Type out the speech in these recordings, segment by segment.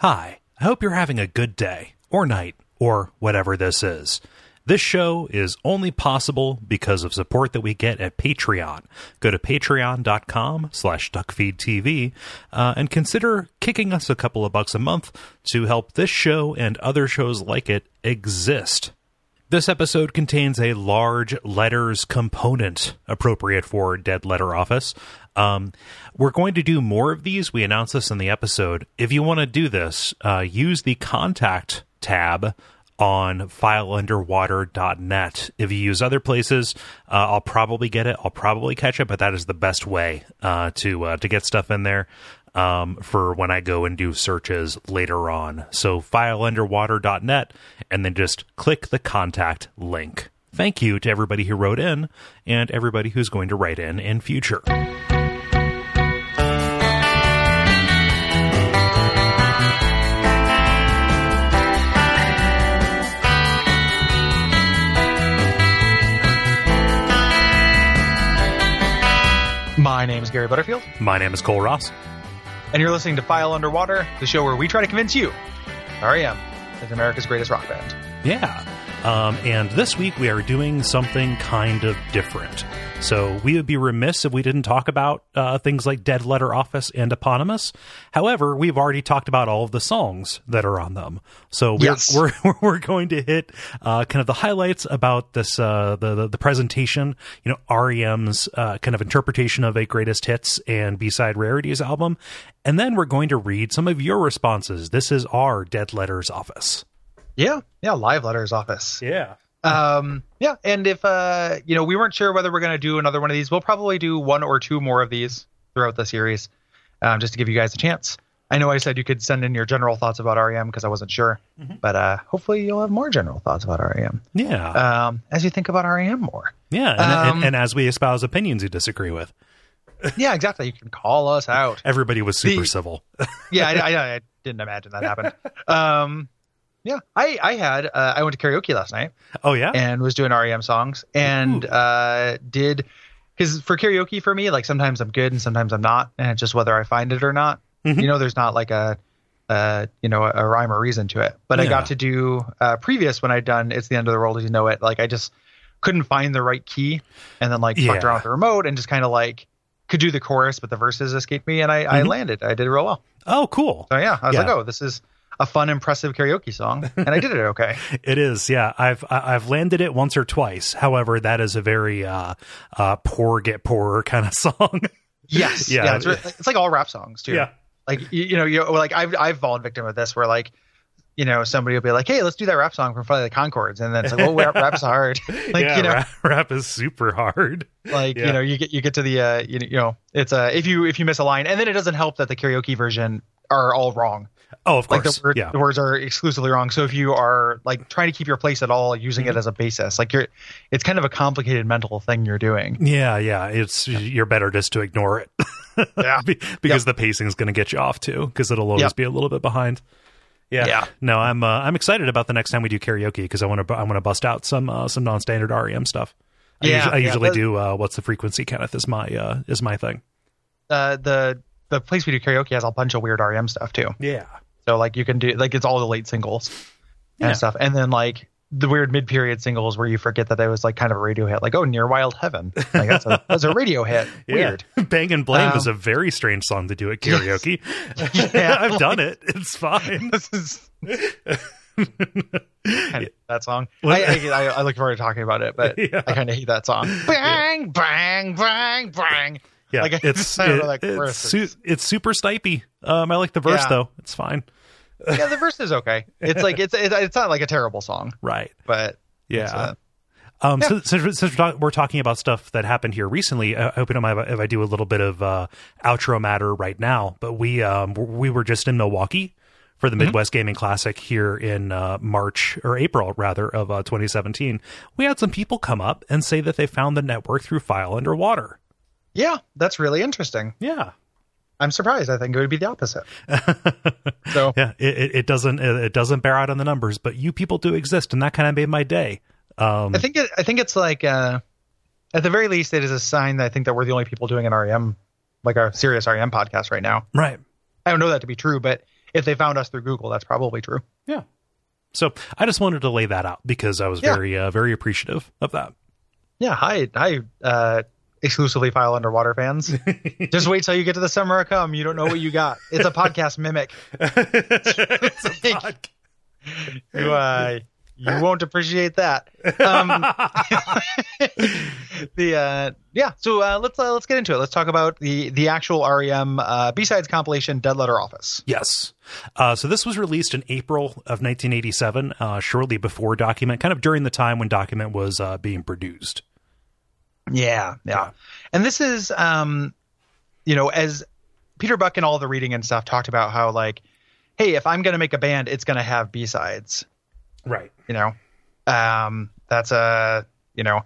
Hi, I hope you're having a good day, or night, or whatever this is. This show is only possible because of support that we get at Patreon. Go to patreon.com slash duckfeedtv uh, and consider kicking us a couple of bucks a month to help this show and other shows like it exist. This episode contains a large letters component appropriate for Dead Letter Office. Um, we're going to do more of these. We announced this in the episode. If you want to do this, uh, use the contact tab on fileunderwater.net. If you use other places, uh, I'll probably get it. I'll probably catch it, but that is the best way uh, to uh, to get stuff in there um, for when I go and do searches later on. So fileunderwater.net, and then just click the contact link. Thank you to everybody who wrote in and everybody who's going to write in in future. My name is Gary Butterfield, My name is Cole Ross. And you're listening to File Underwater, the show where we try to convince you REM is America's greatest rock band. Yeah. Um, and this week we are doing something kind of different. So we would be remiss if we didn't talk about uh, things like Dead Letter Office and Eponymous. However, we've already talked about all of the songs that are on them. So we're Yes. we're, we're going to hit uh, kind of the highlights about this uh, the, the the presentation. You know, REM's uh, kind of interpretation of a greatest hits and B side rarities album, and then we're going to read some of your responses. This is our Dead Letters Office. Yeah, yeah, live letters office. Yeah. Um, yeah, and if uh, you know, we weren't sure whether we're going to do another one of these, we'll probably do one or two more of these throughout the series, um, just to give you guys a chance. I know I said you could send in your general thoughts about REM because I wasn't sure, but uh, hopefully you'll have more general thoughts about REM Yeah. um, as you think about REM more. Yeah, and, Um, and, and as we espouse opinions you disagree with, yeah, exactly. You can call us out. everybody was super The- civil. yeah, I, I, I didn't imagine that happened. Um, yeah, I I had uh, I went to karaoke last night oh yeah, and was doing REM songs and Ooh. uh, did because for karaoke for me like sometimes I'm good and sometimes I'm not and it's just whether I find it or not. Mhm. You know, there's not like a uh, you know a rhyme or reason to it. But I got to do uh, previous when I'd done it's the end of the world as you know it. Like I just couldn't find the right key and then like fucked around with the remote and just kind of like could do the chorus but the verses escaped me and I, I Mhm. landed. I did real well. oh cool. So yeah, I was Yeah. like, oh, this is a fun, impressive karaoke song, and I did it okay. It is. Yeah, I've I've landed it once or twice. However, that is a very uh, uh, poor get poorer kind of song. Yes, Yeah. yeah, it's, it's like all rap songs too. Yeah. like you, you know, you like I've I've fallen victim of this where like. You know, somebody will be like, "Hey, let's do that rap song from Flight of the Conchords," and then it's like, "Well, rap, rap's hard." like, yeah, you know, rap, rap is super hard. like yeah. you know, you get you get to the uh, you, you know, it's uh, if you if you miss a line, and then it doesn't help that the karaoke version are all wrong. Oh, of Like course. the, word, yeah. the words are exclusively wrong. So if you are like trying to keep your place at all, using Mm-hmm. it as a basis, like you're, it's kind of a complicated mental thing you're doing. Yeah, yeah. It's you're better just to ignore it. Yeah. Be- because the pacing is going to get you off too because it'll always Yep. be a little bit behind. Yeah. Yeah. No, I'm uh, I'm excited about the next time we do karaoke because I want to I want to bust out some uh, some non-standard REM stuff. I Yeah, usually, I yeah, usually do uh, what's the frequency Kenneth is my uh, is my thing. uh, the the place we do karaoke has a bunch of weird REM stuff too. Yeah. So like you can do like it's all the late singles and stuff, and then like the weird mid period singles where you forget that that was like kind of a radio hit, like oh near Wild Heaven, like that's a that's a radio hit. Weird. Yeah. Bang and Blame Um, is a very strange song to do at karaoke. Yeah, I've like- done it. It's fine. This is that song. I, I, I, look forward to talking about it, but Yeah. I kind of hate that song. Bang, bang, bang, bang. Yeah, Like, it's I don't know, it- like, it's, su- it's super snipey. Um, I like the verse Yeah. though. It's fine. Yeah, the verse is okay. It's like it's it's, not like a terrible song, Right. but Yeah. uh, Um, Yeah. so, since, we're- since we're, talk, we're talking about stuff that happened here recently, I I hope you don't mind if I- do a little bit of uh, outro matter right now. But we um, we were just in Milwaukee for the Midwest Gaming Classic here in uh, March or April rather of uh, 2017. We had some people come up and say that they found the network through File Underwater. Yeah, that's really interesting. Yeah, I'm surprised. I think it would be the opposite. So yeah. It, it, doesn't it, doesn't bear out on the numbers, but you people do exist, and that kind of made my day. Um, I think it, I think it's like uh, at the very least, it is a sign that I think that we're the only people doing an REM, like a serious REM podcast right now. right. I don't know that to be true, but if they found us through Google, that's probably true. Yeah. So I just wanted to lay that out because I was Yeah. very, uh, very appreciative of that. Yeah, hi, hi, uh, exclusively file underwater fans. Just wait till you get to the summer of come. You don't know what you got. It's a podcast mimic. It's a You, uh, you won't appreciate that. Um, the uh, yeah. So uh, let's uh, let's get into it. Let's talk about the the actual REM uh, B sides compilation, Dead Letter Office. Yes. Uh, so this was released in April of 1987, uh, shortly before Document, kind of during the time when Document was uh, being produced. Yeah, yeah. And this is, um, you know, as Peter Buck and all the reading and stuff talked about how like, hey, if I'm gonna make a band, it's gonna have B sides. Right. You know, um, that's a you know.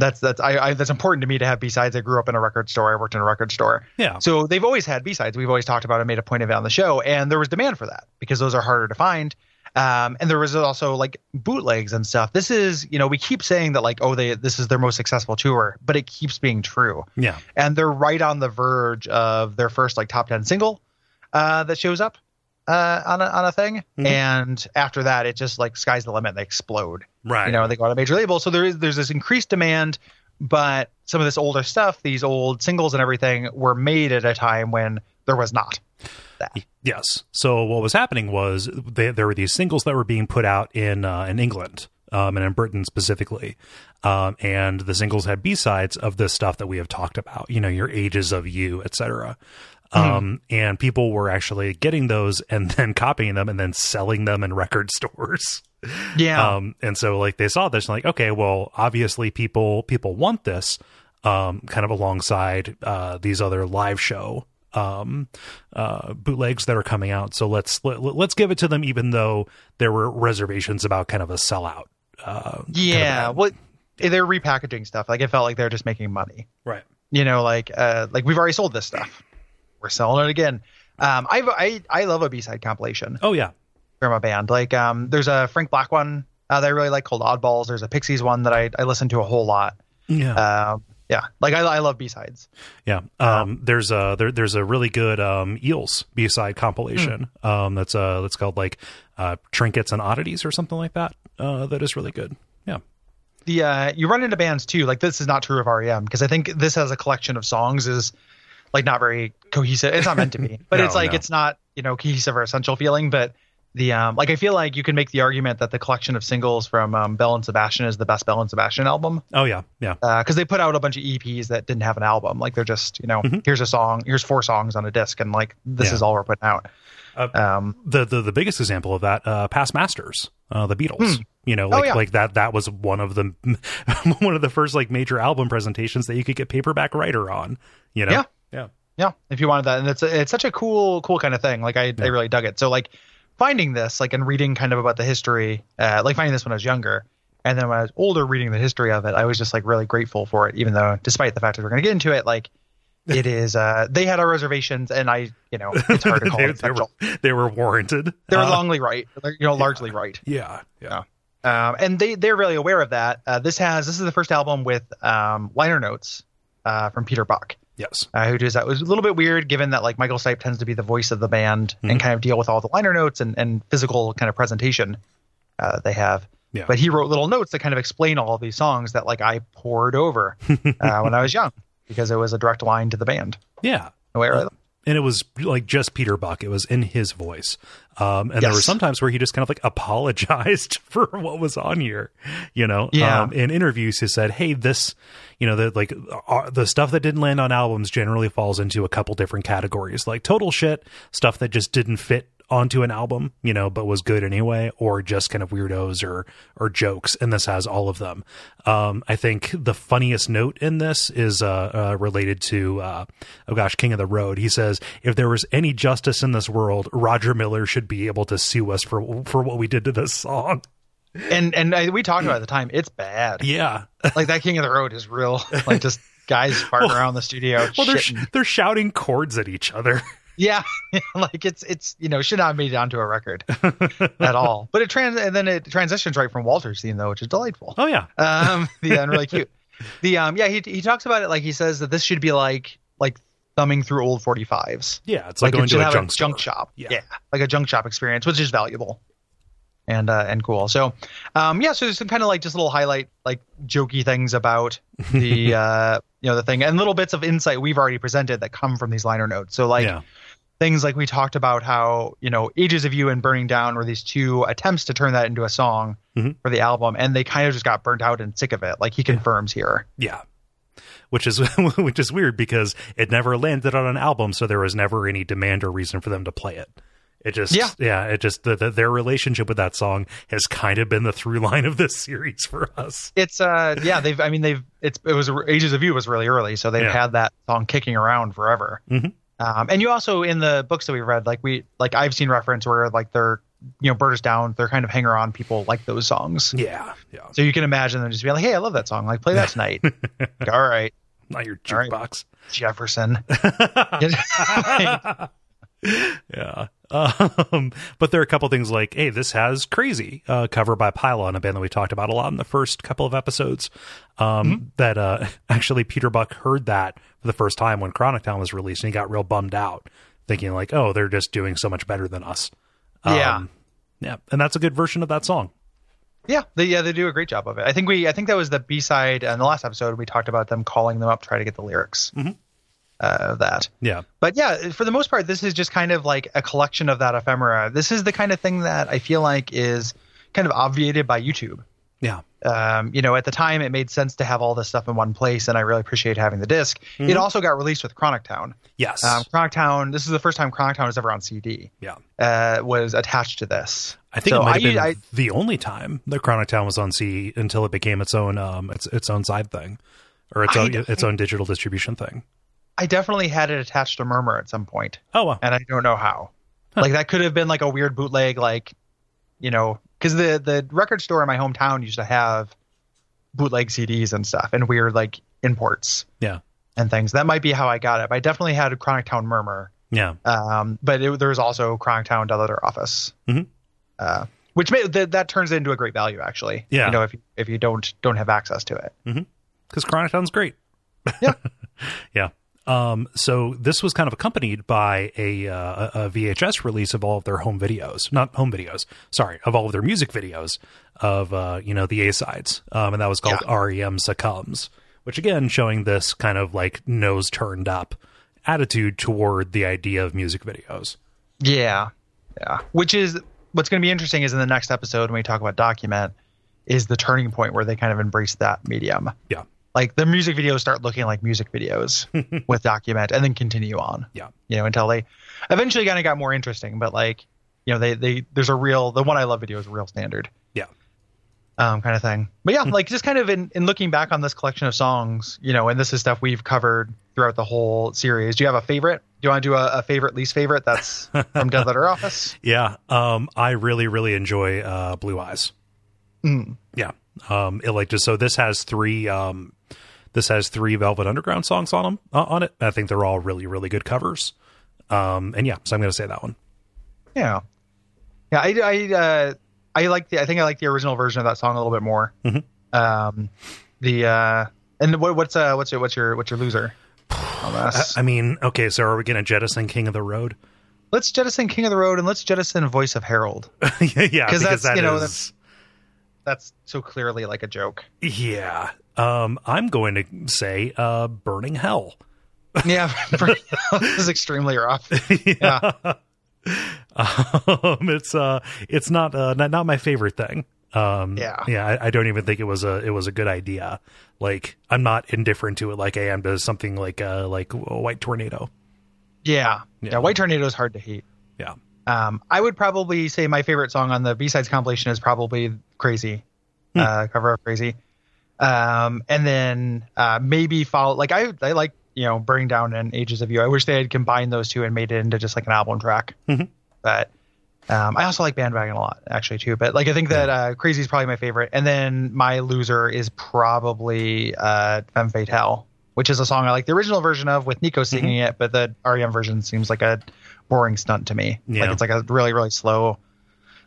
That's that's I, I that's important to me to have B sides. I grew up in a record store. I worked in a record store. Yeah. So they've always had B sides. We've always talked about it, made a point of it on the show, and there was demand for that because those are harder to find. Um, and there was also like bootlegs and stuff. This is, you know, we keep saying that like, oh, they this is their most successful tour, but it keeps being true. Yeah. And they're right on the verge of their first like top ten single uh, that shows up uh, on a on a thing. Mhm. And after that, it just like sky's the limit. They explode Right. you know they go on a major label so there is there's this increased demand but some of this older stuff these old singles and everything were made at a time when there was not Yes. So what was happening was they, there were these singles that were being put out in uh, in England um, and in Britain specifically, um, and the singles had B sides of this stuff that we have talked about. You know, your ages of you, etc. Um, and people were actually getting those and then copying them and then selling them in record stores. yeah Um, and so like they saw this and like, okay, well, obviously people people want this, um, kind of alongside uh these other live show um uh bootlegs that are coming out. So let's let, let's give it to them even though there were reservations about kind of a sellout. Uh yeah kind of well they're repackaging stuff like it felt like they're just making money right. you know like uh like we've already sold this stuff we're selling it again um I've, i i love a b-side compilation Oh yeah. from a band like um there's a frank black one uh, that i really like called oddballs there's a pixies one that i i listen to a whole lot Yeah. um yeah like i, I love b-sides Yeah. Um, there's a there, there's a really good um, Eels B side compilation. Um, that's uh that's called like uh, trinkets and oddities or something like that. Uh, that is really good. Yeah. the uh you run into bands too like this is not true of rem because i think this as a collection of songs is like not very cohesive it's not meant to be but No, it's like no. it's not you know cohesive or essential feeling but the um like i feel like you can make the argument that the collection of singles from um, belle and sebastian is the best belle and sebastian album Oh yeah. Yeah. because they put out a bunch of eps that didn't have an album like they're just you know Mhm. here's a song here's four songs on a disc and like this Yeah. is all we're putting out Uh, um the, the the biggest example of that uh past masters uh the beatles you know like Hmm. Oh, yeah. like that that was one of the one of the first like major album presentations that you could get paperback writer on you know Yeah. yeah Yeah, if you wanted that, and it's it's such a cool cool kind of thing. Like I, I really dug it. So like finding this, like and reading kind of about the history, uh, like finding this when I was younger, and then when I was older, reading the history of it, I was just like really grateful for it. Even though, despite the fact that we're going to get into it, like it is, uh, they had our reservations, and I, you know, it's hard to call they, it they were they were warranted They were Uh, longly right, you know, largely right. yeah yeah Um, and they they're really aware of that. Uh, this has this is the first album with um, liner notes uh, from Peter Buck. Yes uh, who does that. It was a little bit weird given that like Michael Stipe tends to be the voice of the band Mhm. and kind of deal with all the liner notes and, and physical kind of presentation uh, they have. Yeah. But he wrote little notes that kind of explain all of these songs that like I poured over uh, when I was young because it was a direct line to the band. yeah of them. And it was like just Peter Buck. It was in his voice. Um, and there were Yes. some times where he just kind of like apologized for what was on here, you know? Yeah. Um, in interviews, he said, Hey, this, you know, the, like uh, the stuff that didn't land on albums generally falls into a couple different categories, like total shit, stuff that just didn't fit onto an album, you know, but was good anyway, or just kind of weirdos or or jokes. And this has all of them. Um, I think the funniest note in this is uh, uh, related to uh, oh gosh, King of the Road. He says, if there was any justice in this world, Roger Miller should be able to sue us for for what we did to this song. And and I, we talked about it at the time. It's bad. Yeah. Like that King of the Road is real. Like just guys farting around the studio. Well, they're sh- they're shouting chords at each other. Yeah, like it's it's you know should not be down to a record at all. But it trans and then it transitions right from Walter's theme though, which is delightful. Oh yeah. Um, the and really cute. The um yeah he he talks about it like he says that this should be like like thumbing through old 45s. Yeah, it's like, it going should to a junk, junk store. shop. Yeah. like a junk shop experience, which is valuable and uh, and cool. So, um, yeah, so there's some kind of like just little highlight, like jokey things about the uh, you know the thing, and little bits of insight we've already presented that come from these liner notes. So, like yeah, things like we talked about how you know Ages of You and Burning Down were these two attempts to turn that into a song Mhm. for the album, and they kind of just got burnt out and sick of it. Like he confirms here. yeah. Which is which is weird because it never landed on an album, so there was never any demand or reason for them to play it. It just Yeah. yeah, it just the, the, their relationship with that song has kind of been the through line of this series for us. It's uh yeah they've I mean they've it's it was Ages of You was really early, so they've Yeah. had that song kicking around forever. Mhm. Um, and you also in the books that we've read, like we like I've seen reference where like they're you know Bird is down, they're kind of hanger on people like those songs. Yeah, yeah. So you can imagine them just being like, hey, I love that song, like play that tonight. Like, All right, Not your All right. jukebox. Jefferson. yeah. Um, but there are a couple things like, hey, this has Crazy, uh, cover by Pylon, a band that we talked about a lot in the first couple of episodes. Um, that, uh, actually Peter Buck heard that for the first time when Chronic Town was released and he got real bummed out, thinking like, oh, they're just doing so much better than us. Yeah. Um, yeah. And that's a good version of that song. Yeah, they yeah they do a great job of it. I think we I think that was the B side in the last episode we talked about them calling them up try to get the lyrics Mhm. Uh, of that. Yeah. But yeah, for the most part, this is just kind of like a collection of that ephemera. This is the kind of thing that I feel like is kind of obviated by YouTube. Yeah. Um, you know, at the time it made sense to have all this stuff in one place, and I really appreciate having the disc. It also got released with Chronic Town. Yes. Um, Chronic Town. This is the first time Chronic Town was ever on CD. yeah. Uh, was attached to this. I think So it might have been I- the only time that Chronic Town was on CD until it became its own um its its own side thing, or its I own its own digital distribution thing. I definitely had it attached to Murmur at some point. Oh well, and I don't know how. Like that could have been like a weird bootleg, like you know, because the the record store in my hometown used to have bootleg CDs and stuff and weird like imports yeah, and things. That might be how I got it. But I definitely had Chronic Town Murmur. yeah, Um, but it, there was also Chronic Town Letter Office, Mhm. uh, which may, that that turns into a great value actually. Yeah. you know, if you, if you don't don't have access to it. because Chronic Town's great. Yeah. yeah. Um, so this was kind of accompanied by a, uh, a VHS release of all of their home videos, not home videos, sorry, of all of their music videos of uh, you know the A sides, um, and that was called REM Succumbs, which again showing this kind of like nose turned up attitude toward the idea of music videos. Yeah, yeah. Which is what's going to be interesting is in the next episode when we talk about document is the turning point where they kind of embrace that medium. Yeah, Like the music videos start looking like music videos with document, and then continue on. yeah, You know, until they eventually kind of got more interesting. But like, you know, they they there's a real the one I love video is a real standard. yeah. um, kind of thing. But yeah, like just kind of in, in looking back on this collection of songs, you know, and this is stuff we've covered throughout the whole series. Do you have a favorite? Do you want to do a, a favorite, least favorite? That's from Dead Letter Office. Yeah, um, I really, really enjoy uh, Blue Eyes. Mm. Yeah, um, it like just so this has three. Um, this has three Velvet Underground songs on them uh, on it. I think they're all really, really good covers. Um, and yeah, so I'm going to say that one. Yeah, yeah. I I uh, I like the. I think I like the original version of that song a little bit more. Mhm. Um, the uh, and what, what's uh what's your what's your what's your loser? I. I mean, okay, so are we going to jettison King of the Road? let's jettison King of the Road and let's jettison Voice of Harold. yeah, yeah, 'Cause because that's, that you know, is- That's so clearly like a joke. yeah. Um, I'm going to say uh, Burning Hell. Yeah, this is extremely rough. Yeah. um, it's uh, it's not uh, not not my favorite thing. Um, Yeah. yeah, I, I don't even think it was a it was a good idea. Like, I'm not indifferent to it like I am to something like uh like a White Tornado. Yeah. Yeah. yeah. White Tornado is hard to hate. Yeah, Um, I would probably say my favorite song on the B sides compilation is probably Crazy, Hmm. uh, cover of Crazy. Um, and then uh, maybe follow like I I like you know Burning Down and Ages of You. I wish they had combined those two and made it into just like an album track. Mhm. But um, I also like Bandwagon a lot actually too. But like I think that uh, Crazy is probably my favorite. And then my loser is probably uh, Femme Fatale, which is a song I like the original version of with Nico singing Mm-hmm. it, but the REM version seems like a boring stunt to me. Yeah. Like it's like a really really slow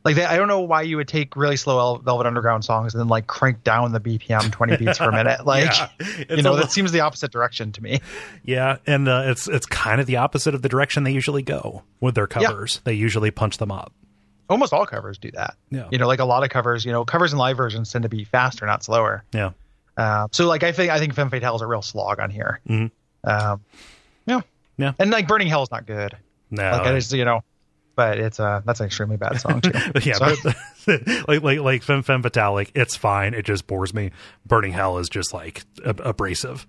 Like they, I don't know why you would take really slow Velvet Underground songs and then like crank down the BPM 20 beats per minute. Like Yeah. you know that seems the opposite direction to me. Yeah, and uh, it's it's kind of the opposite of the direction they usually go with their covers. They usually punch them up. Almost all covers do that. Yeah. You know, like a lot of covers. You know, covers and live versions tend to be faster, not slower. Yeah, Uh, so like I think I think Femme Fatale is a real slog on here. Mhm. Um, yeah, Yeah. and like Burning Hell is not good. no, Like I just you know, but it's uh that's an extremely bad song too. yeah, So- but like like like Femme Femme Fatale, like it's fine. It just bores me. Burning Hell is just like ab- abrasive.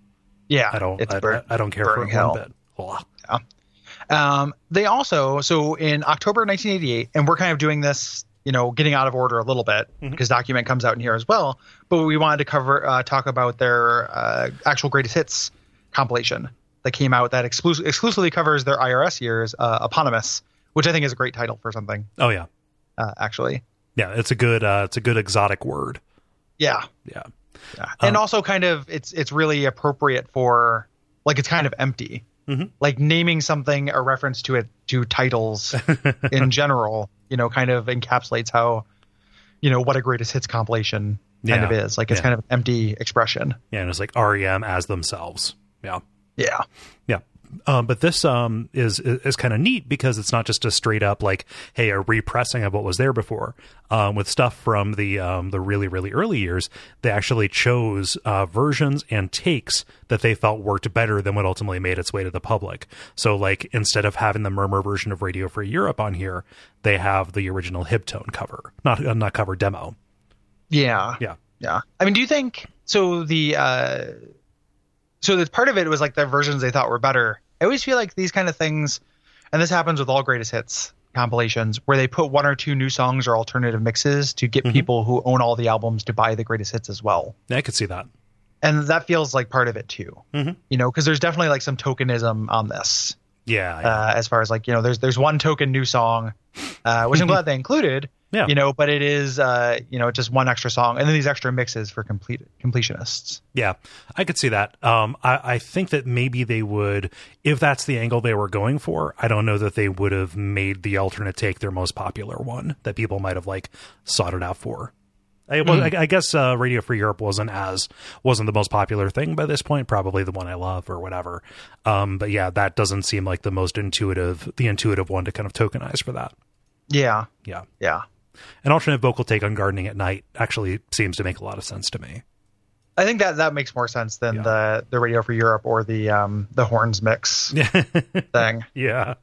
yeah, I don't It's I, bur- I don't care for Burning it Hell. one bit. Ugh. Um, they also so in October 1988, and we're kind of doing this, you know, getting out of order a little bit Mm-hmm. because document comes out in here as well. But we wanted to cover uh, talk about their uh, actual greatest hits compilation that came out that exclus- exclusively covers their IRS years, uh, eponymous, which I think is a great title for something. Oh yeah, Uh, actually, yeah. It's a good uh, it's a good exotic word. yeah, Yeah, yeah. and Um, also kind of it's it's really appropriate for like it's kind of empty. Mhm. Like naming something a reference to it to titles in general, you know, kind of encapsulates how, you know, what a greatest hits compilation kind Yeah. of is. Like it's Yeah. kind of an empty expression. yeah. And it's like REM as themselves. Yeah. Yeah. Um, but this um, is is kind of neat because it's not just a straight up like, hey, a repressing of what was there before. Um, with stuff from the um, the really really early years, they actually chose uh, versions and takes that they felt worked better than what ultimately made its way to the public. So like instead of having the murmur version of Radio Free Europe on here, they have the original Hibtone cover, not uh, not cover demo. Yeah. Yeah. Yeah. I mean, do you think so? The uh, so that part of it was like the versions they thought were better. I always feel like these kind of things, and this happens with all greatest hits compilations, where they put one or two new songs or alternative mixes to get people who own all the albums to buy the greatest hits as well. I could see that. And that feels like part of it too. Mhm. You know, because there's definitely like some tokenism on this. Yeah. yeah. uh, as far as like you know there's there's one token new song uh, which i'm glad they included Yeah. you know but it is uh, you know just one extra song and then these extra mixes for complete completionists Yeah, I could see that. Um, I, I think that maybe they would, if that's the angle they were going for. I don't know that they would have made the alternate take their most popular one that people might have like sought it out for. I, well, I, I guess uh, Radio Free Europe wasn't as wasn't the most popular thing by this point. Probably the one I love or whatever. Um, but yeah, that doesn't seem like the most intuitive, the intuitive one to kind of tokenize for that. yeah Yeah, yeah an alternative vocal take on Gardening at Night actually seems to make a lot of sense to me. i think that that makes more sense than Yeah. the the radio free europe or the um the horns mix thing. Yeah,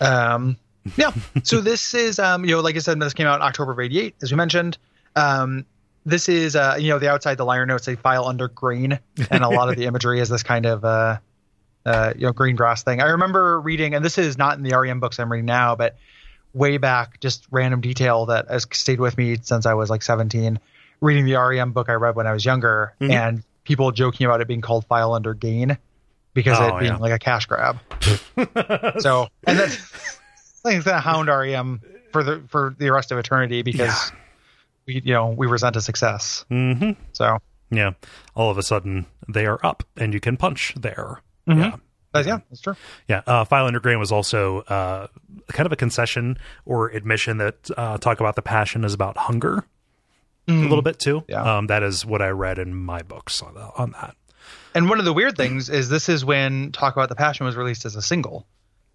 um yeah. So this is um you know like i said this came out october of 88 as we mentioned. Um this is uh you know the outside the liner notes they file under green and a lot of the imagery is this kind of uh uh you know green grass thing. I remember reading and this is not in the rem books i'm reading now but way back just random detail that has stayed with me since i was like 17 reading the rem book i read when i was younger Mhm. and people joking about it being called file under gain because Oh, it being yeah. like a cash grab so, and that's it's gonna hound REM for the for the rest of eternity because Yeah. we you know we resent a success. hmm So, Yeah. All of a sudden, they are up and you can punch there. Mhm. Yeah. But yeah, that's true. Yeah. Uh, File Under Grain was also uh, kind of a concession or admission that uh, talk about the passion is about hunger a little bit too. Yeah. Um, that is what I read in my books on, the, on that. And one of the weird things is this is when Talk About the Passion was released as a single.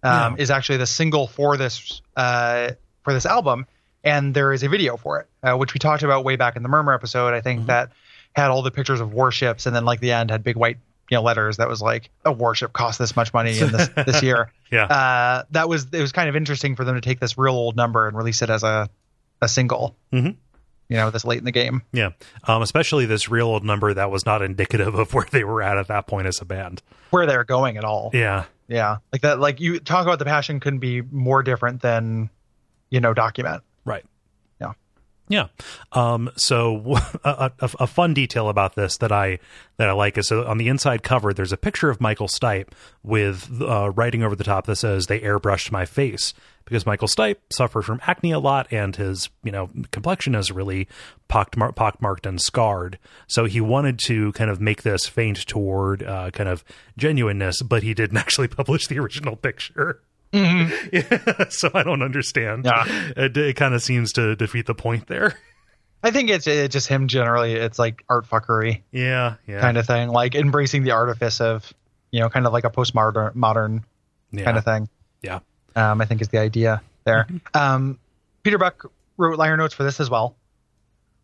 Um, Yeah. Is actually the single for this uh, for this album, and there is a video for it, uh, which we talked about way back in the Murmur episode. I think that had all the pictures of warships, and then like the end had big white you know letters that was like a warship cost this much money in this this year. Yeah. Uh, that was it was kind of interesting for them to take this real old number and release it as a a single. Mhm. You know, this late in the game. Yeah. Um, especially this real old number that was not indicative of where they were at at that point as a band. Where they're going at all. Yeah. Yeah. Like that like you talk about the passion couldn't be more different than you know, document. Yeah. Um, so a, a, a fun detail about this that I that I like is so on the inside cover there's a picture of Michael Stipe with uh, writing over the top that says they airbrushed my face because Michael Stipe suffered from acne a lot and his you know complexion is really pockmar- pockmarked and scarred. So he wanted to kind of make this feint toward uh, kind of genuineness, but he didn't actually publish the original picture. so I don't understand. Yeah. It, it kind of seems to defeat the point there. I think it's it's just him generally. It's like art fuckery Yeah, yeah, kind of thing, like embracing the artifice of, you know, kind of like a postmodern modern yeah. kind of thing. Yeah. Um, I think is the idea there. Mm-hmm. Um, Peter Buck wrote liner notes for this as well,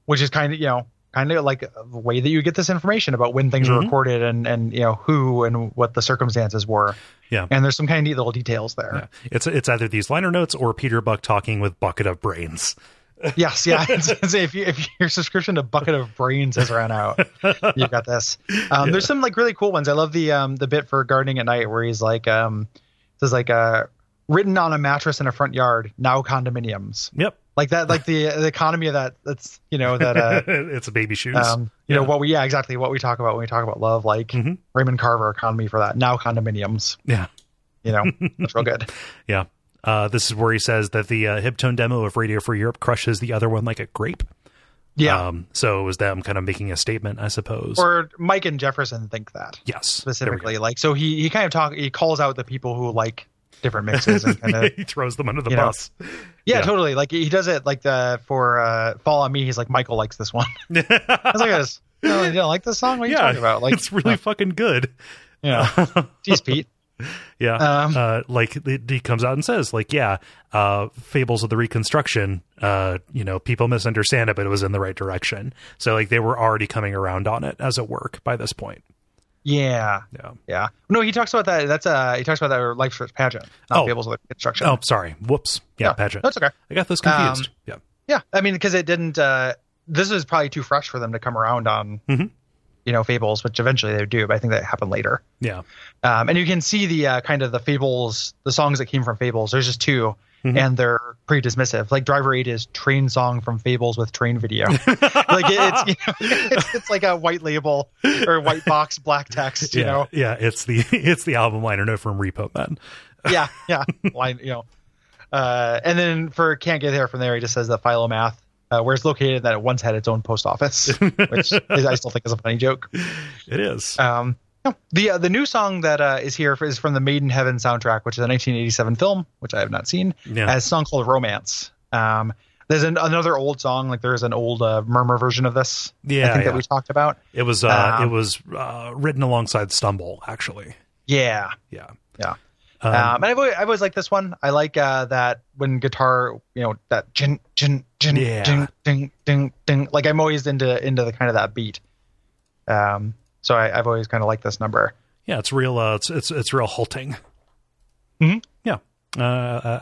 which is kind of you know kind of like the way that you get this information about when things Mhm. were recorded and and you know who and what the circumstances were. Yeah. And there's some kind of neat little details there. Yeah. It's it's either these liner notes or Peter Buck talking with bucket of brains. Yes, yeah. If you if your subscription to Bucket of Brains has ran out, you got this. Um, There's some like really cool ones. I love the um the bit for gardening at night where he's like um says like uh written on a mattress in a front yard now condominiums Yep. Like that like the the economy of that that's you know that uh it's a baby shoes. um you know what we yeah exactly what we talk about when we talk about love like Mhm. Raymond Carver economy for that now condominiums yeah. you know that's real good Yeah. Uh, this is where he says that the uh, Hibtone demo of Radio Free Europe crushes the other one like a grape. yeah Um, so it was them kind of making a statement, I suppose. or Mike and Jefferson think that yes. There we go. specifically. Like, so he he kind of talk he calls out the people who like different mixes and kind of he throws them under the know. bus. yeah, Yeah. totally. Like he does it like the for uh, Fall on Me. He's like Michael likes this one. I was like. No, you don't like this song? What are you talking about? Like, it's really fucking good. yeah. Geez, Pete. Yeah. Um, uh, like he comes out and says, like, yeah, uh, Fables of the Reconstruction, uh, you know, people misunderstand it, but it was in the right direction. So like they were already coming around on it as a work by this point. Yeah, Yeah. yeah. No, he talks about that. That's uh, he talks about that Lifes Rich Pageant, not Oh. Fables of. Oh, sorry. Whoops. Yeah, pageant. That's okay. I got those confused. Um, yeah. Yeah, I mean, because it didn't. uh This is probably too fresh for them to come around on. Mhm. You know, Fables, which eventually they do, but I think that happened later. Yeah. Um, and you can see the uh, kind of the Fables, the songs that came from Fables. There's just 2 Mhm. and they're pretty dismissive. Like Driver Eight is train song from Fables with train video. like it, it's, you know, it's it's like a white label or white box black text. You yeah. know, Yeah. It's the it's the album liner note from Repo Man. yeah, yeah, line, you know. Uh, and then for can't get there from there, he just says that Philomath, uh, where it's located, that it once had its own post office, which is, I still think is a funny joke. It is. Um, no, the uh, the new song that uh, is here is from the Made in Heaven soundtrack, which is a 1987 film, which I have not seen. Yeah. Has a song called Romance. Um, there's an, another old song, like there's an old uh, murmur version of this. Yeah, I think yeah. that we talked about. it was uh um, it was uh written alongside Stumble, actually. Yeah, Yeah. yeah. Um, Um, and I've always, I've always liked this one. I like uh, that when guitar, you know, that jin jin jin Yeah. jin ding ding ding. Like I'm always into into the kind of that beat. Um, so I, I've always kind of liked this number. yeah, it's real uh it's it's it's real halting. Mhm. Yeah. Uh,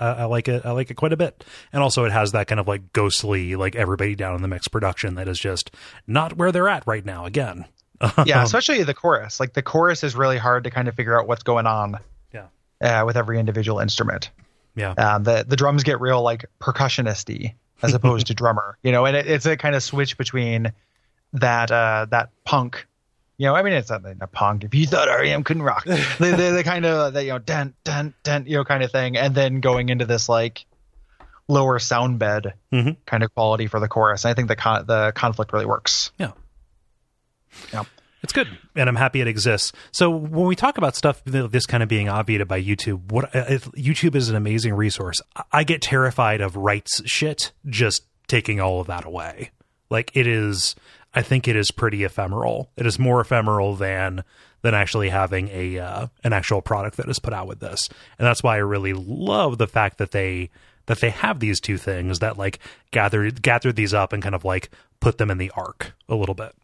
I, I- I like it. I like it quite a bit, and also it has that kind of like ghostly, like everybody down in the mix production that is just not where they're at right now. Again, Yeah, especially the chorus. Like the chorus is really hard to kind of figure out what's going on. Yeah. Uh, with every individual instrument. yeah, Um, the the drums get real like percussionisty as opposed to drummer. You know, and it, it's a kind of switch between that uh that punk. You know, I mean, it's not a punk. If you thought REM couldn't rock, the, the, the kind of that you know, dent, dent, dent, you know, kind of thing, and then going into this like lower sound bed Mhm. kind of quality for the chorus. And I think the con- the conflict really works. yeah. Yeah. It's good, and I'm happy it exists. So when we talk about stuff this kind of being obviated by YouTube, what if YouTube is an amazing resource. I get terrified of rights shit just taking all of that away. Like it is, I think it is pretty ephemeral. It is more ephemeral than than actually having a uh, an actual product that is put out with this, and that's why I really love the fact that they that they have these two things that like gathered gathered these up and kind of like put them in the arc a little bit.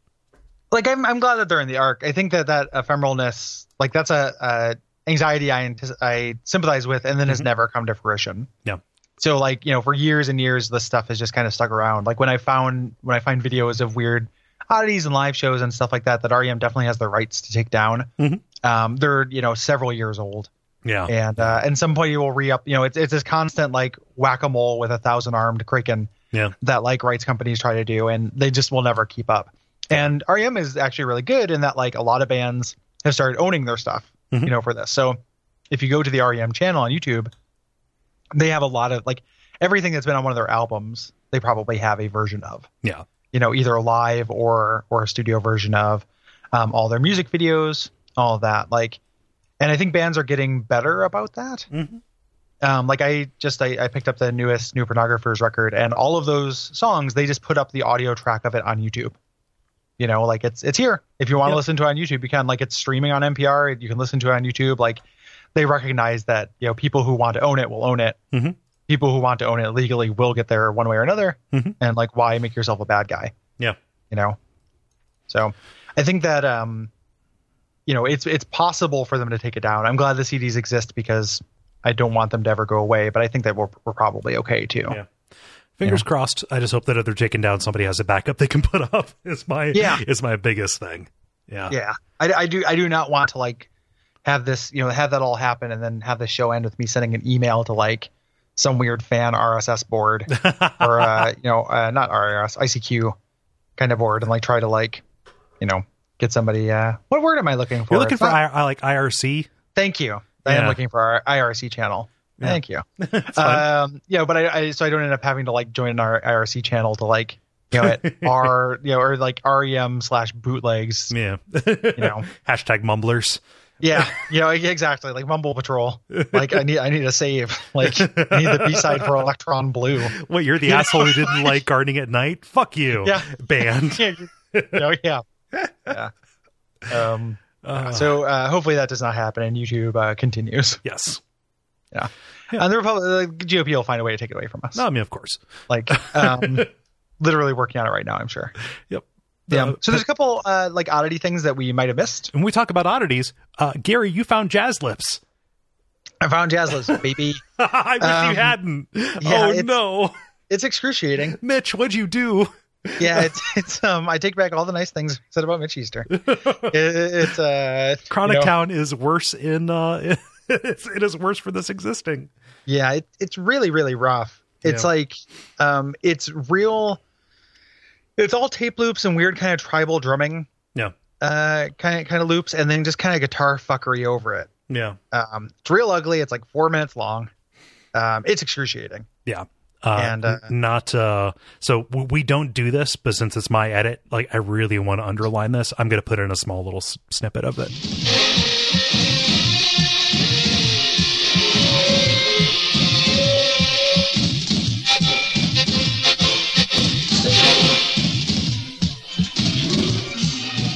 like I'm I'm glad that they're in the arc. I think that that ephemeralness, like that's a, a anxiety I I sympathize with, and then has never come to fruition. Yeah. So like you know, for years and years, this stuff has just kind of stuck around. Like when I found when I find videos of weird oddities and live shows and stuff like that, that REM definitely has the rights to take down. Mhm. Um, they're you know several years old, Yeah. and uh, and some point you will re up. You know, it's it's this constant like whack a mole with a thousand armed kraken Yeah. that like rights companies try to do, and they just will never keep up. And REM is actually really good in that like a lot of bands have started owning their stuff, Mhm. you know, for this. So if you go to the REM channel on YouTube, they have a lot of like everything that's been on one of their albums, they probably have a version of, Yeah. You know, either a live or or a studio version of um, all their music videos, all that. Like, and I think bands are getting better about that. Mhm. Um, like I just I, I picked up the newest New Pornographers record, and all of those songs they just put up the audio track of it on YouTube. You know, like it's it's here. If you want to Yep. listen to it on YouTube, you can. Like it's streaming on NPR. You can listen to it on YouTube. Like they recognize that you know people who want to own it will own it. Mhm. People who want to own it legally will get there one way or another. Mhm. And like, why make yourself a bad guy? Yeah. You know. So, I think that um, you know, it's it's possible for them to take it down. I'm glad the CDs exist because I don't want them to ever go away. But I think that we're we're probably okay too. Yeah. Fingers crossed. I just hope that if they're taken down, somebody has a backup they can put up. Is my Yeah. is my biggest thing. Yeah. yeah I, I do i do not want to like have this you know have that all happen and then have the show end with me sending an email to like some weird fan rss board or uh you know uh not RSS icq kind of board and like try to like you know get somebody uh what word am i looking for You're looking It's for not- I, like IRC. thank you i am looking for our irc channel Yeah. thank you um yeah but I, I so i don't end up having to like join our irc channel to like you know at r you know or like rem slash bootlegs yeah. you know Hashtag mumblers. Yeah, you know exactly like Mumble Patrol. Like I need I need a save. Like I need the B side for Electron Blue. What, you're the asshole who didn't like gardening at night? Fuck you. Yeah. Banned. you know, yeah, yeah. Um. Uh, So uh, hopefully that does not happen and YouTube uh, continues. yes. Yeah. And the Republic, the GOP will find a way to take it away from us. No, I mean, of course. Like, um, literally working on it right now. I'm sure. Yep. Yeah. Uh, so there's a couple uh, like oddity things that we might have missed. when we talk about oddities, uh, Gary, you found jazz lips. I found Jazz Lips, baby. I wish Um, you hadn't. yeah, oh it's- no, It's excruciating. Mitch, what'd you do? Yeah, it's it's um. I take back all the nice things I said about Mitch Easter. It, it's uh. Chronic you know, Town is worse in. Uh, it's, it is worse for this existing. Yeah, it, it's really really rough. It's Yeah. like um, it's real. It's all tape loops and weird kind of tribal drumming, Yeah, uh, kind of kind of loops, and then just kind of guitar fuckery over it. yeah, Um, it's real ugly. It's like four minutes long. Um, it's excruciating. yeah. Uh, And, uh, not uh so w- we don't do this but since it's my edit like i really want to underline this i'm going to put in a small little s- snippet of it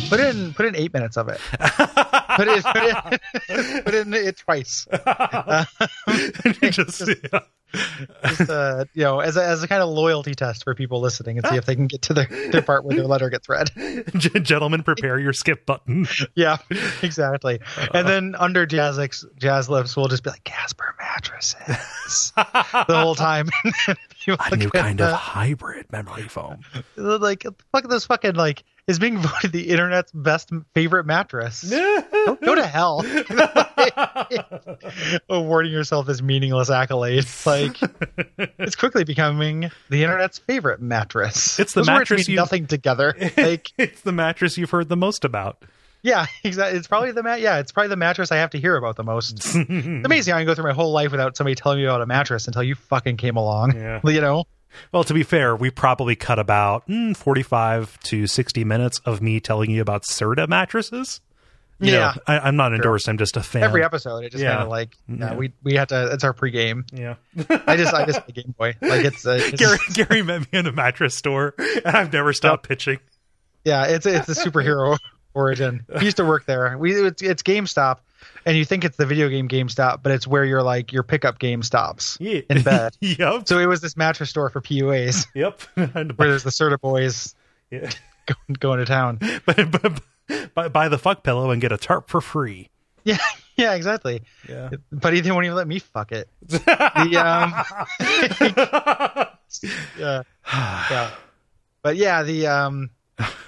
Put in put in eight minutes of it. put it put it, put in it twice. just yeah. Just uh, you know, as a, as a kind of loyalty test for people listening, and see if they can get to the, the part where their letter gets read. Gentlemen prepare your skip button Yeah, exactly. And then under Jazz X, Jazz Lips, we'll just be like Casper mattresses the whole time. A new kind of hybrid memory foam like fuck this fucking like is being voted the internet's best favorite mattress. Go, go to hell. Awarding yourself this meaningless accolade. Like it's quickly becoming the internet's favorite mattress. It's the Those mattress you- nothing together. Like it's the mattress you've heard the most about yeah, exactly. It's probably the mat. Yeah, it's probably the mattress I have to hear about the most. It's amazing I can go through my whole life without somebody telling me about a mattress until you fucking came along. Yeah. You know? Well, to be fair, we probably cut about mm, 45 to 60 minutes of me telling you about Serta mattresses. You Yeah. know, I, I'm not endorsed. I'm just a fan. Every episode, it just Yeah. kind of like yeah, Yeah. we we have to. It's our pregame. Yeah. I just I just play Game Boy. Like it's, uh, it's Gary, Gary met me in a mattress store, and I've never stopped pitching. yeah, it's it's a superhero origin. He used to work there. We it's, it's GameStop, and you think it's the video game GameStop, but it's where your like your pickup game stops Yeah. in bed. yep. So it was this mattress store for PUAs Yep. Where there's the Serta boys yeah. going, going to town. but, but, buy, buy the fuck pillow and get a tarp for free. Yeah, yeah, exactly. Yeah. But he didn't won't even let me fuck it. The um, yeah, yeah. But yeah, the um,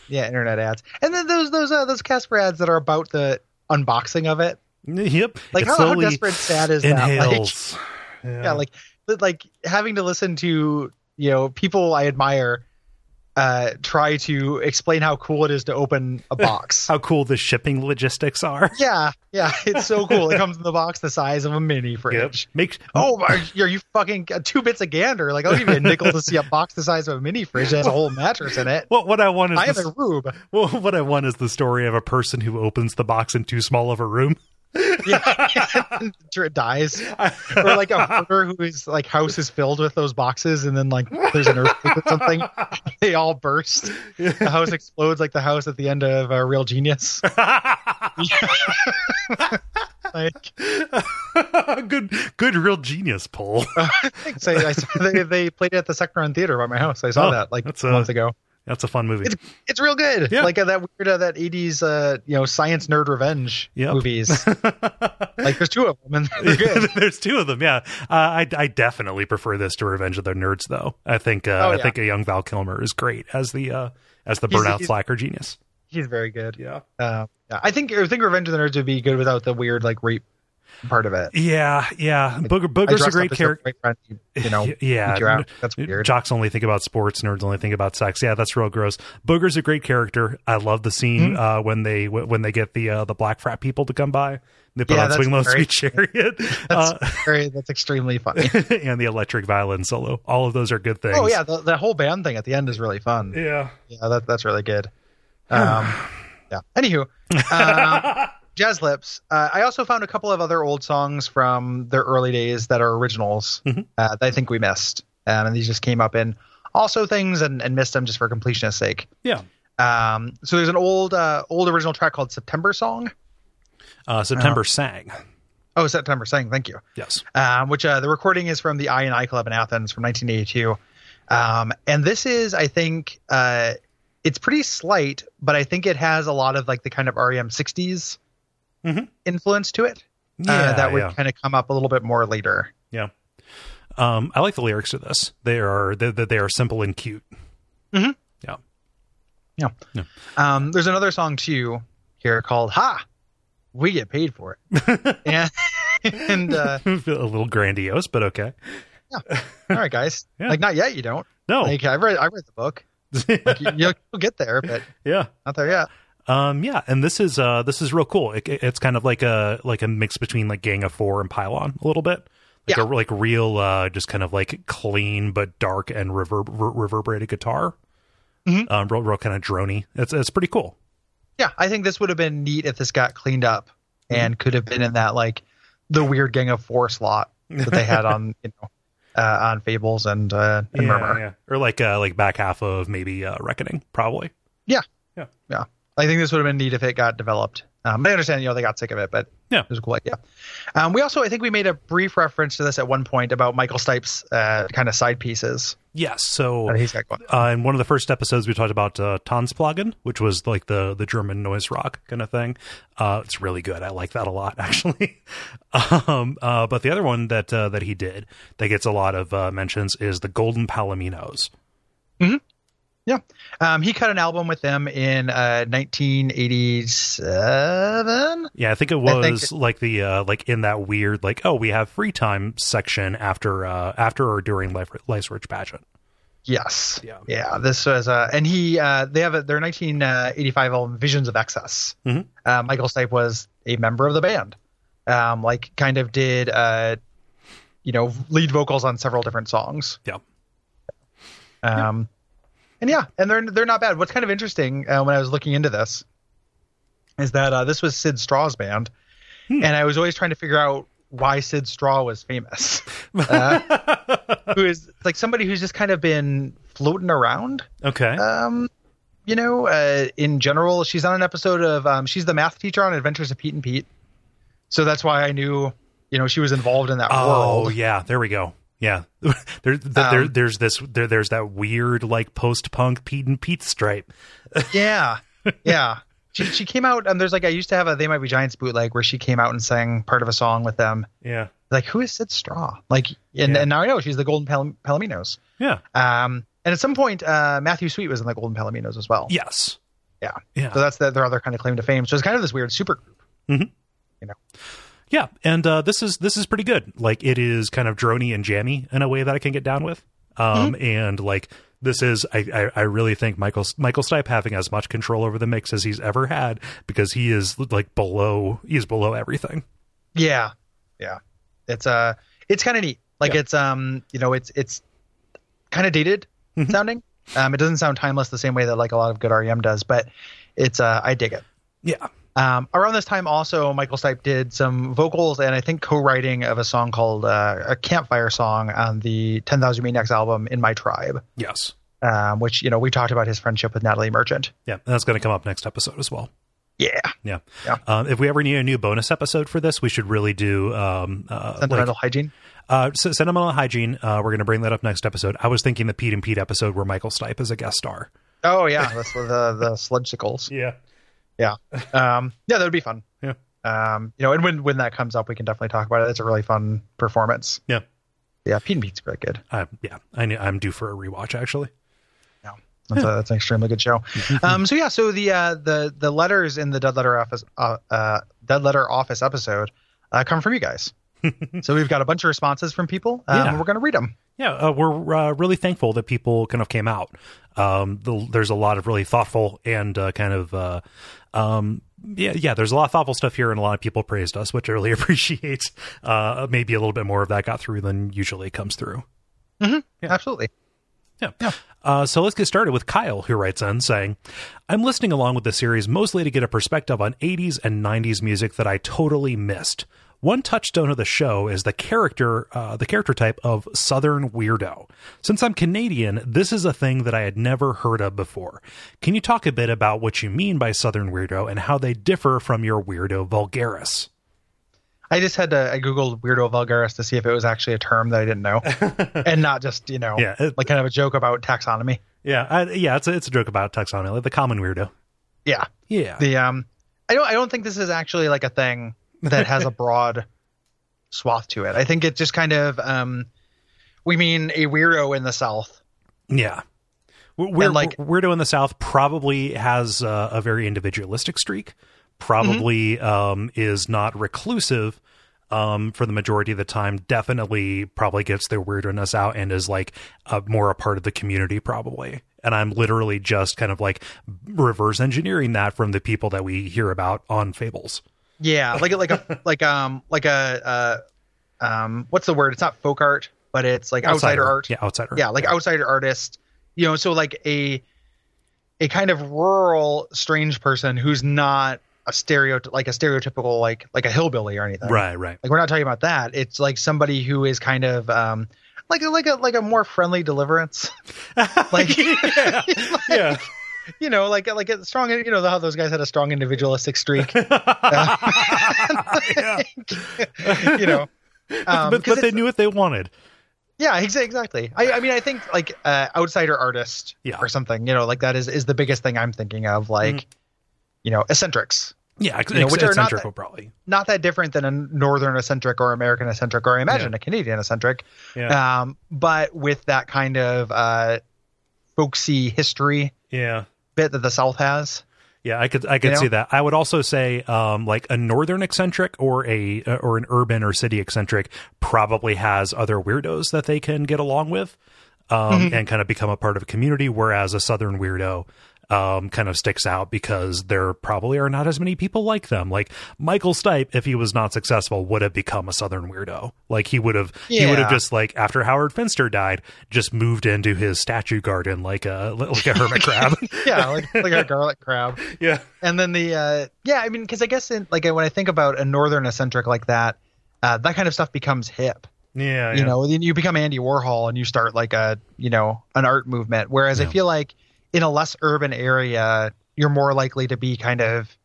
yeah, internet ads, and then those those uh, those Casper ads that are about the unboxing of it. yep. Like how, how desperate sad is that? Like, inhales. yeah, like like having to listen to you know people I admire uh try to explain how cool it is to open a box. how cool the shipping logistics are. yeah, yeah, it's so cool. It comes in the box the size of a mini fridge. Yep. Make Oh, my, are you fucking uh, two bits of gander? Like I'll give you a nickel to see a box the size of a mini fridge that has a whole mattress in it. what what I want is I have a rube. well, what I want is the story of a person who opens the box in too small of a room. Yeah, dies, or like a hoarder whose like house is filled with those boxes, and then like there's an earthquake or something, they all burst. The house explodes like the house at the end of uh, Real Genius. like, good, good, real genius, Paul. so I saw they, they played it at the Sectron Theater by my house. I saw Oh, that like a uh, month ago. That's a fun movie. It's it's real good. Yeah. Like uh, that weird uh, that eighties uh you know science nerd revenge Yep. movies. like there's two of them and they're good. There's two of them. Yeah, uh, I I definitely prefer this to Revenge of the Nerds, though. I think uh, Oh, I think a young Val Kilmer is great as the uh, as the He's- burnout he's- slacker genius. He's very good. Yeah, Uh, yeah. I think I think Revenge of the Nerds would be good without the weird like rape part of it. yeah, yeah. Booger Booger's a great up as your character. you, you know, yeah. That's weird. Jocks only think about sports. Nerds only think about sex. Yeah, that's real gross. Booger's a great character. I love the scene Mm-hmm. uh, when they when they get the uh, the black frat people to come by. They put Yeah, on Swing Low. Sweet Chariot That's uh, very that's extremely funny. and the electric violin solo. All of those are good things. oh yeah, the, the whole band thing at the end is really fun. yeah. Yeah, that, that's really good. Um, yeah. Anywho, um, Jazz Lips. Uh, I also found a couple of other old songs from their early days that are originals Mhm. uh, that I think we missed, um, and these just came up in also things and, and missed them just for completionist sake. Yeah. Um, so there's an old uh, old original track called September Song. Uh, September sang. Oh, September Sang. Thank you. Yes. um, which uh, the recording is from the I and I Club in Athens from 1982. Um, and this is, I think, uh, it's pretty slight, but I think it has a lot of like the kind of REM 60s Mhm. influence to it. Yeah, uh, that would yeah. kind of come up a little bit more later. Yeah. Um, I like the lyrics to this. They are they, they are simple and cute. Mhm. Yeah. Um, there's another song too here called "Ha." We get paid for it, and and uh, a little grandiose, but okay. Yeah. all right, guys. Yeah. Like not yet. You don't. No. Like I read, I read the book. Like, you, you'll get there, but yeah. not there yet. Um, yeah, and this is uh, this is real cool. It, it's kind of like a like a mix between like Gang of Four and Pylon a little bit. Like Yeah. a like real uh, just kind of like clean but dark and reverb- re- reverberated guitar. Mhm. Um, real, real kind of drony. It's it's pretty cool. Yeah, I think this would have been neat if this got cleaned up and could have been in that like the weird Gang of Four slot that they had on you know uh, on Fables and uh, and Murmur. yeah. Or like uh, like back half of maybe uh, Reckoning, probably. I think this would have been neat if it got developed. Um, I understand, you know, they got sick of it, but Yeah. it was a cool idea. Um, we also, I think, we made a brief reference to this at one point about Michael Stipe's uh, kind of side pieces Yes. So that he's got going. uh, in one of the first episodes, we talked about uh, Tanzplagen, which was like the the German noise rock kind of thing. Uh, it's really good. I like that a lot, actually. um, uh, but the other one that uh, that he did that gets a lot of uh, mentions is the Golden Palominos. Yeah, um, he cut an album with them in uh, 1987. Yeah, I think it I think was like the uh, like in that weird like oh we have free time section after uh, after or during Life Life's Rich pageant. Yes. Yeah. Yeah. This was, uh, and he, uh, they have a, their 1985 album, Visions of Excess. Mhm. Uh, Michael Stipe was a member of the band. Um, like kind of did, uh, you know, lead vocals on several different songs. Yeah. Um, and yeah, and they're, they're not bad. What's kind of interesting, uh, when I was looking into this is that, uh, this was Syd Straw's band. Hmm. And I was always trying to figure out why Syd Straw was famous. Uh, who is like somebody who's just kind of been floating around Okay. um you know uh in general she's on an episode of um she's the math teacher on adventures of pete and pete so that's why i knew you know she was involved in that Oh world yeah, there we go. Yeah, there, th- there, Um, there's this, there, there's that weird like post-punk Pete and Pete stripe. yeah. Yeah. She, she came out and there's like i used to have a they might be giants bootleg where she came out and sang part of a song with them. Yeah, like who is syd straw? Like and, Yeah. and now i know she's the golden Pal- palominos yeah, um and at some point uh matthew sweet was in the golden palominos as well. Yes, Yeah. yeah, so that's the, their other kind of claim to fame. So it's kind of this weird super group yeah. And uh, this is this is pretty good. Like it is kind of drony and jammy in a way that I can get down with. Um, Mm-hmm. and like this is, I, I, I really think Michael Michael Stipe having as much control over the mix as he's ever had because he is like below, he's below everything. Yeah, yeah. It's uh, it's kind of neat. Like Yeah. it's um, you know, it's it's kind of dated Mhm. sounding. Um, it doesn't sound timeless the same way that like a lot of good REM does, but it's uh, I dig it. Yeah, Um, around this time, also Michael Stipe did some vocals and I think co-writing of a song called uh, a campfire song on the 10,000 Maniacs album "In My Tribe," Yes. um, which you know we talked about his friendship with Natalie Merchant. Yeah, and that's going to come up next episode as well. Yeah, Yeah. Yeah. Um, if we ever need a new bonus episode for this, we should really do um, uh, sentimental like, hygiene. uh, s- sentimental hygiene. Uh, we're going to bring that up next episode. I was thinking the Pete and Pete episode where Michael Stipe is a guest star. Oh yeah, that's the the sludgesicles. Yeah. Yeah, um, yeah, that would be fun. Yeah. Um, you know, and when when that comes up, we can definitely talk about it. It's a really fun performance. Yeah. Yeah, Pete and Pete's really good. Uh, yeah. I, I'm due for a rewatch actually. Yeah, that's, a, that's an extremely good show. Um, so yeah, so the uh, the the letters in the Dead Letter Office uh, uh, Dead Letter Office episode uh, come from you guys. so we've got a bunch of responses from people. Um, Yeah. We're going to read them. Yeah, uh, we're uh, really thankful that people kind of came out. Um, the, there's a lot of really thoughtful and uh, kind of, uh, um, yeah, yeah. There's a lot of thoughtful stuff here, and a lot of people praised us, which I really appreciate. Uh, maybe a little bit more of that got through than usually comes through. Mm-hmm. Yeah. absolutely. Yeah. Uh, so let's get started with Kyle, who writes in saying, I'm listening along with the series mostly to get a perspective on 80s and 90s music that I totally missed. One touchstone of the show is the character, uh, the character type of Southern weirdo. Since I'm Canadian, this is a thing that I had never heard of before. Can you talk a bit about what you mean by Southern weirdo and how they differ from your weirdo vulgaris? I just had to I googled weirdo vulgaris to see if it was actually a term that I didn't know, and not just you know Yeah, it- like kind of a joke about taxonomy. Yeah, I, yeah, it's a, it's a joke about taxonomy, like the common weirdo. Yeah. Yeah, The um, I don't I don't think this is actually like a thing that has a broad swath to it. I think it just kind of um, we mean a weirdo in the South. Yeah. Weird, like- Weirdo in the South probably has uh, a very individualistic streak. Probably Mm-hmm. um, is not reclusive um, for the majority of the time. Definitely, probably gets their weirdness out and is like a, more a part of the community. Probably, and I'm literally just kind of like reverse engineering that from the people that we hear about on Fables. Yeah, like a like a like um like a uh, um what's the word? It's not folk art, but it's like outsider, art. yeah, outsider, yeah like outsider artist you know so like a a kind of rural strange person who's not a stereotype like a stereotypical like like a hillbilly or anything right, right. like we're not talking about that it's like somebody who is kind of um like like a like a more friendly deliverance like yeah, yeah. You know like like a strong you know how those guys had a strong individualistic streak yeah. you know um, but, but they knew what they wanted. Yeah, exa- exactly. I, I mean, I think like uh, outsider artist Yeah. or something. You know, like that is is the biggest thing I'm thinking of. Like, Mm-hmm. you know, eccentrics. Yeah, ex- know, which are not that- probably. Not that different than a northern eccentric or American eccentric or I imagine Yeah. a Canadian eccentric. Yeah. Um, but with that kind of uh, folksy history Yeah. bit that the South has. Yeah, I could I could You know? see that. I would also say um like a northern eccentric or a uh, or an urban or city eccentric probably has other weirdos that they can get along with um and kind of become a part of a community whereas a southern weirdo um kind of sticks out because there probably are not as many people like them. Like Michael Stipe if he was not successful would have become a southern weirdo. Like he would have he would have just like after Howard Finster died just moved into his statue garden like a like a hermit crab. Yeah, like like a garlic crab. yeah. And then the uh, yeah, I mean, because I guess in, like when I think about a northern eccentric like that, uh, that kind of stuff becomes hip. Yeah, you know then you become andy warhol and you start like a you know an art movement whereas i feel like in a less urban area you're more likely to be kind of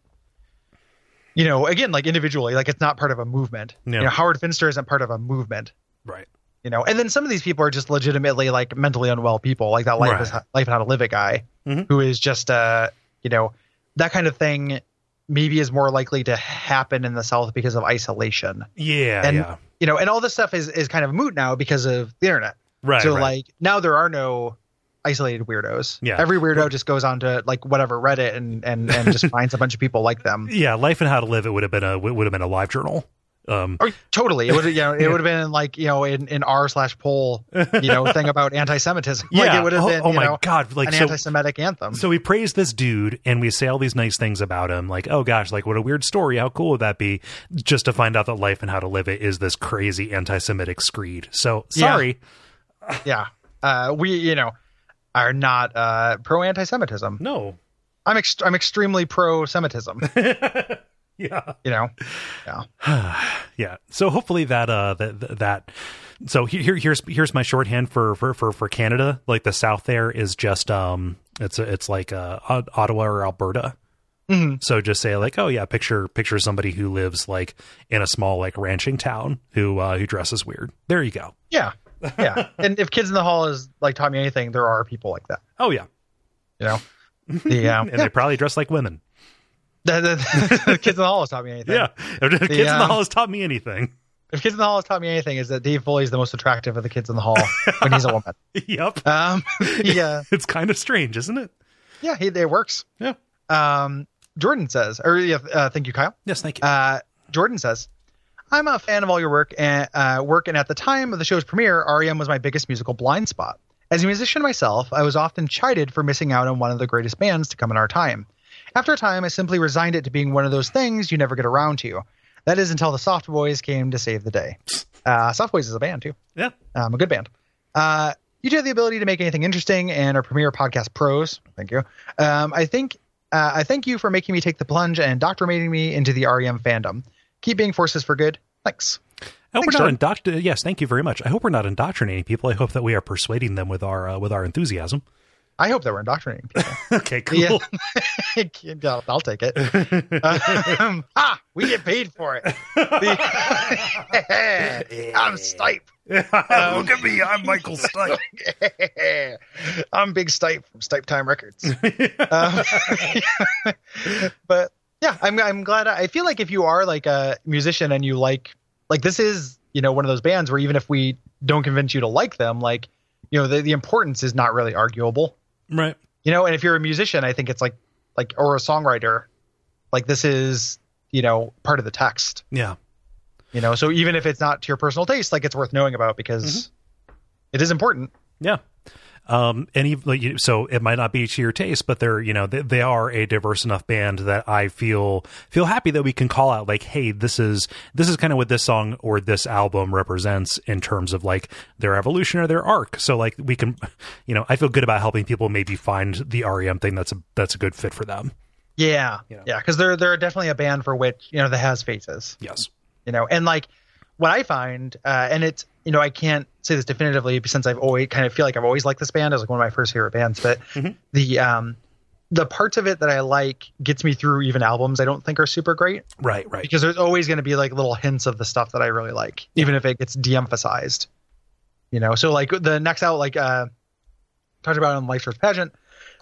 you know again like individually like it's not part of a movement you know howard finster isn't part of a movement right. you know and then some of these people are just legitimately like mentally unwell people like that life Right. is life and how to live it guy Mhm. who is just uh you know that kind of thing maybe is more likely to happen in the south because of isolation Yeah, And- yeah. you know and all this stuff is is kind of moot now because of the internet Right. so right. like now there are no isolated weirdos. Yeah. Every weirdo just goes on to like whatever Reddit and and and just finds a bunch of people like them. yeah, life and how to live it would have been a would have been a live journal. Um, Or totally, it would you know it Yeah. would have been like you know in in r slash poll you know thing about anti-Semitism. Like yeah. it would have oh, been oh my know god! Like an so. anti-Semitic anthem. So we praise this dude and we say all these nice things about him, like, oh gosh, like what a weird story. How cool would that be? Just to find out that life and how to live it is this crazy anti-Semitic screed. So Yeah. sorry. yeah, uh, we you know are not uh, pro anti-Semitism. No. I'm ex- I'm extremely pro-Semitism. yeah. You know, yeah. Yeah. So hopefully that uh that that so here here's here's my shorthand for for for for Canada. Like the south there is just um it's it's like uh Ottawa or Alberta. Mhm. So just say like, oh yeah, picture picture somebody who lives like in a small like ranching town who uh who dresses weird. There you go. yeah, yeah. and if Kids in the Hall is like taught me anything, there are people like that. Oh yeah, You know, the um, and they probably dress like women. the, the, the Kids in the Hall has taught me anything. Yeah, if Kids in the um, Hall has taught me anything. If Kids in the Hall has taught me anything, is that Dave Foley is the most attractive of the kids in the hall when he's a woman. yep, Um, yeah, it's kind of strange, isn't it? yeah, he, it works. Yeah. Um, Jordan says, or yeah, uh, thank you, Kyle. Yes, thank you. Uh, Jordan says, I'm a fan of all your work and uh, work, and at the time of the show's premiere, REM was my biggest musical blind spot. As a musician myself, I was often chided for missing out on one of the greatest bands to come in our time. After a time, I simply resigned it to being one of those things you never get around to. That is until the Soft Boys came to save the day. Uh, Soft Boys is a band too, yeah, um, a good band. Uh, you do have the ability to make anything interesting, and are premier podcast pros. Thank you. Um, I think uh, I thank you for making me take the plunge and indoctrinating me into the REM fandom. Keep being forces for good. Thanks. I hope Thanks, we're not Jordan. indoctr- Yes, thank you very much. I hope we're not indoctrinating people. I hope that we are persuading them with our uh, with our enthusiasm. I hope that we're indoctrinating people. okay, cool. Yeah. I'll, I'll take it. Um, ah, we get paid for it. The- I'm Stipe. Look at me, I'm Michael Stipe. I'm Big Stipe from Stipe Time Records. Um, but yeah, I'm I'm glad. I feel like if you are like a musician and you like like this is you know one of those bands where even if we don't convince you to like them, like you know the the importance is not really arguable. right. You know, and if you're a musician, I think it's like like or a songwriter, like this is you know part of the text. Yeah. You know, so even if it's not to your personal taste, like it's worth knowing about because mm-hmm. it is important. Yeah. Um, and even, like, you- so it might not be to your taste, but they're, you know, they, they are a diverse enough band that I feel, feel happy that we can call out like, Hey, this is, this is kind of what this song or this album represents in terms of like their evolution or their arc. So like we can, you know, I feel good about helping people maybe find the REM thing that's a, that's a good fit for them. Yeah, You know. yeah, because they're they're definitely a band for which you know that has faces. Yes. you know and like what i find uh and it's you know i can't say this definitively since i've always kind of feel like i've always liked this band as like one of my first favorite bands but Mhm. the um the parts of it that i like gets me through even albums i don't think are super great Right. Right. because there's always going to be like little hints of the stuff that i really like even if it gets de-emphasized you know so like the next out like uh talked about on life's first pageant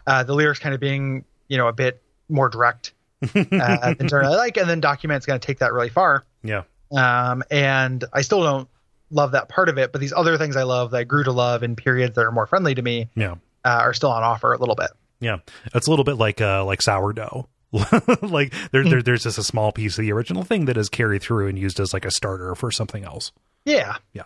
uh the lyrics kind of being you know a bit more direct uh, than I like and then document's going to take that really far Yeah. um, and I still don't love that part of it. But these other things I love that I grew to love in periods that are more friendly to me Yeah. uh, are still on offer a little bit. Yeah, it's a little bit like uh like sourdough. like there, there there's just a small piece of the original thing that is carried through and used as like a starter for something else. Yeah, Yeah.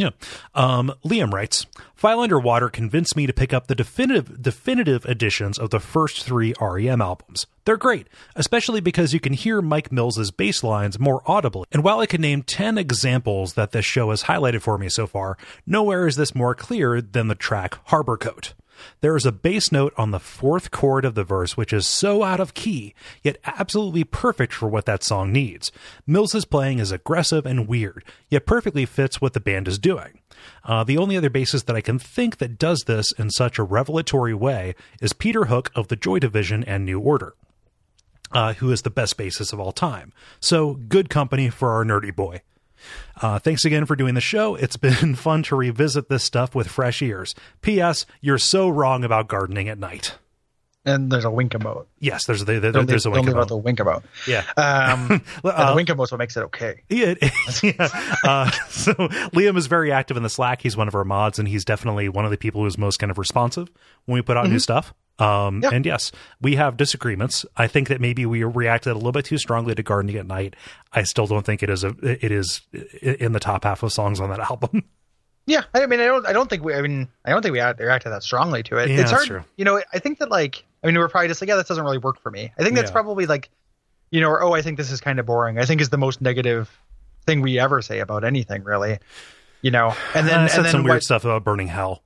Yeah. Um, Liam writes, File Underwater convinced me to pick up the definitive definitive editions of the first three REM albums. They're great, especially because you can hear Mike Mills's bass lines more audibly. And while I can name 10 examples that this show has highlighted for me so far, nowhere is this more clear than the track Harbor Coat. There is a bass note on the fourth chord of the verse which is so out of key, yet absolutely perfect for what that song needs. Mills' playing is aggressive and weird, yet perfectly fits what the band is doing. Uh, the only other bassist that I can think that does this in such a revelatory way is Peter Hook of the Joy Division and New Order. Uh, who is the best bassist of all time. So, good company for our nerdy boy. Uh, thanks again for doing the show. It's been fun to revisit this stuff with fresh ears. P.S. You're so wrong about gardening at night. And there's a wink emote. Yes, there's there, there- Don't there's a leave, don't wink about the wink emote. yeah. Um, Uh, the wink emote's what makes it okay. Yeah, it- yeah. Uh, so Liam is very active in the Slack. He's one of our mods, and he's definitely one of the people who's most kind of responsive when we put out new stuff. Um, Yeah. And yes, we have disagreements. I think that maybe we reacted a little bit too strongly to Gardening at Night. I still don't think it is a it is in the top half of songs on that album. Yeah, I mean, I don't, I don't think we, I mean, I don't think we reacted that strongly to it. Yeah, it's hard, true. you know. I think that like, I mean, we're probably just like, yeah, that doesn't really work for me. I think that's Yeah. probably like, you know, or oh, I think this is kind of boring. I think is the most negative thing we ever say about anything, really. You know, and then I and said then some weird stuff about burning hell.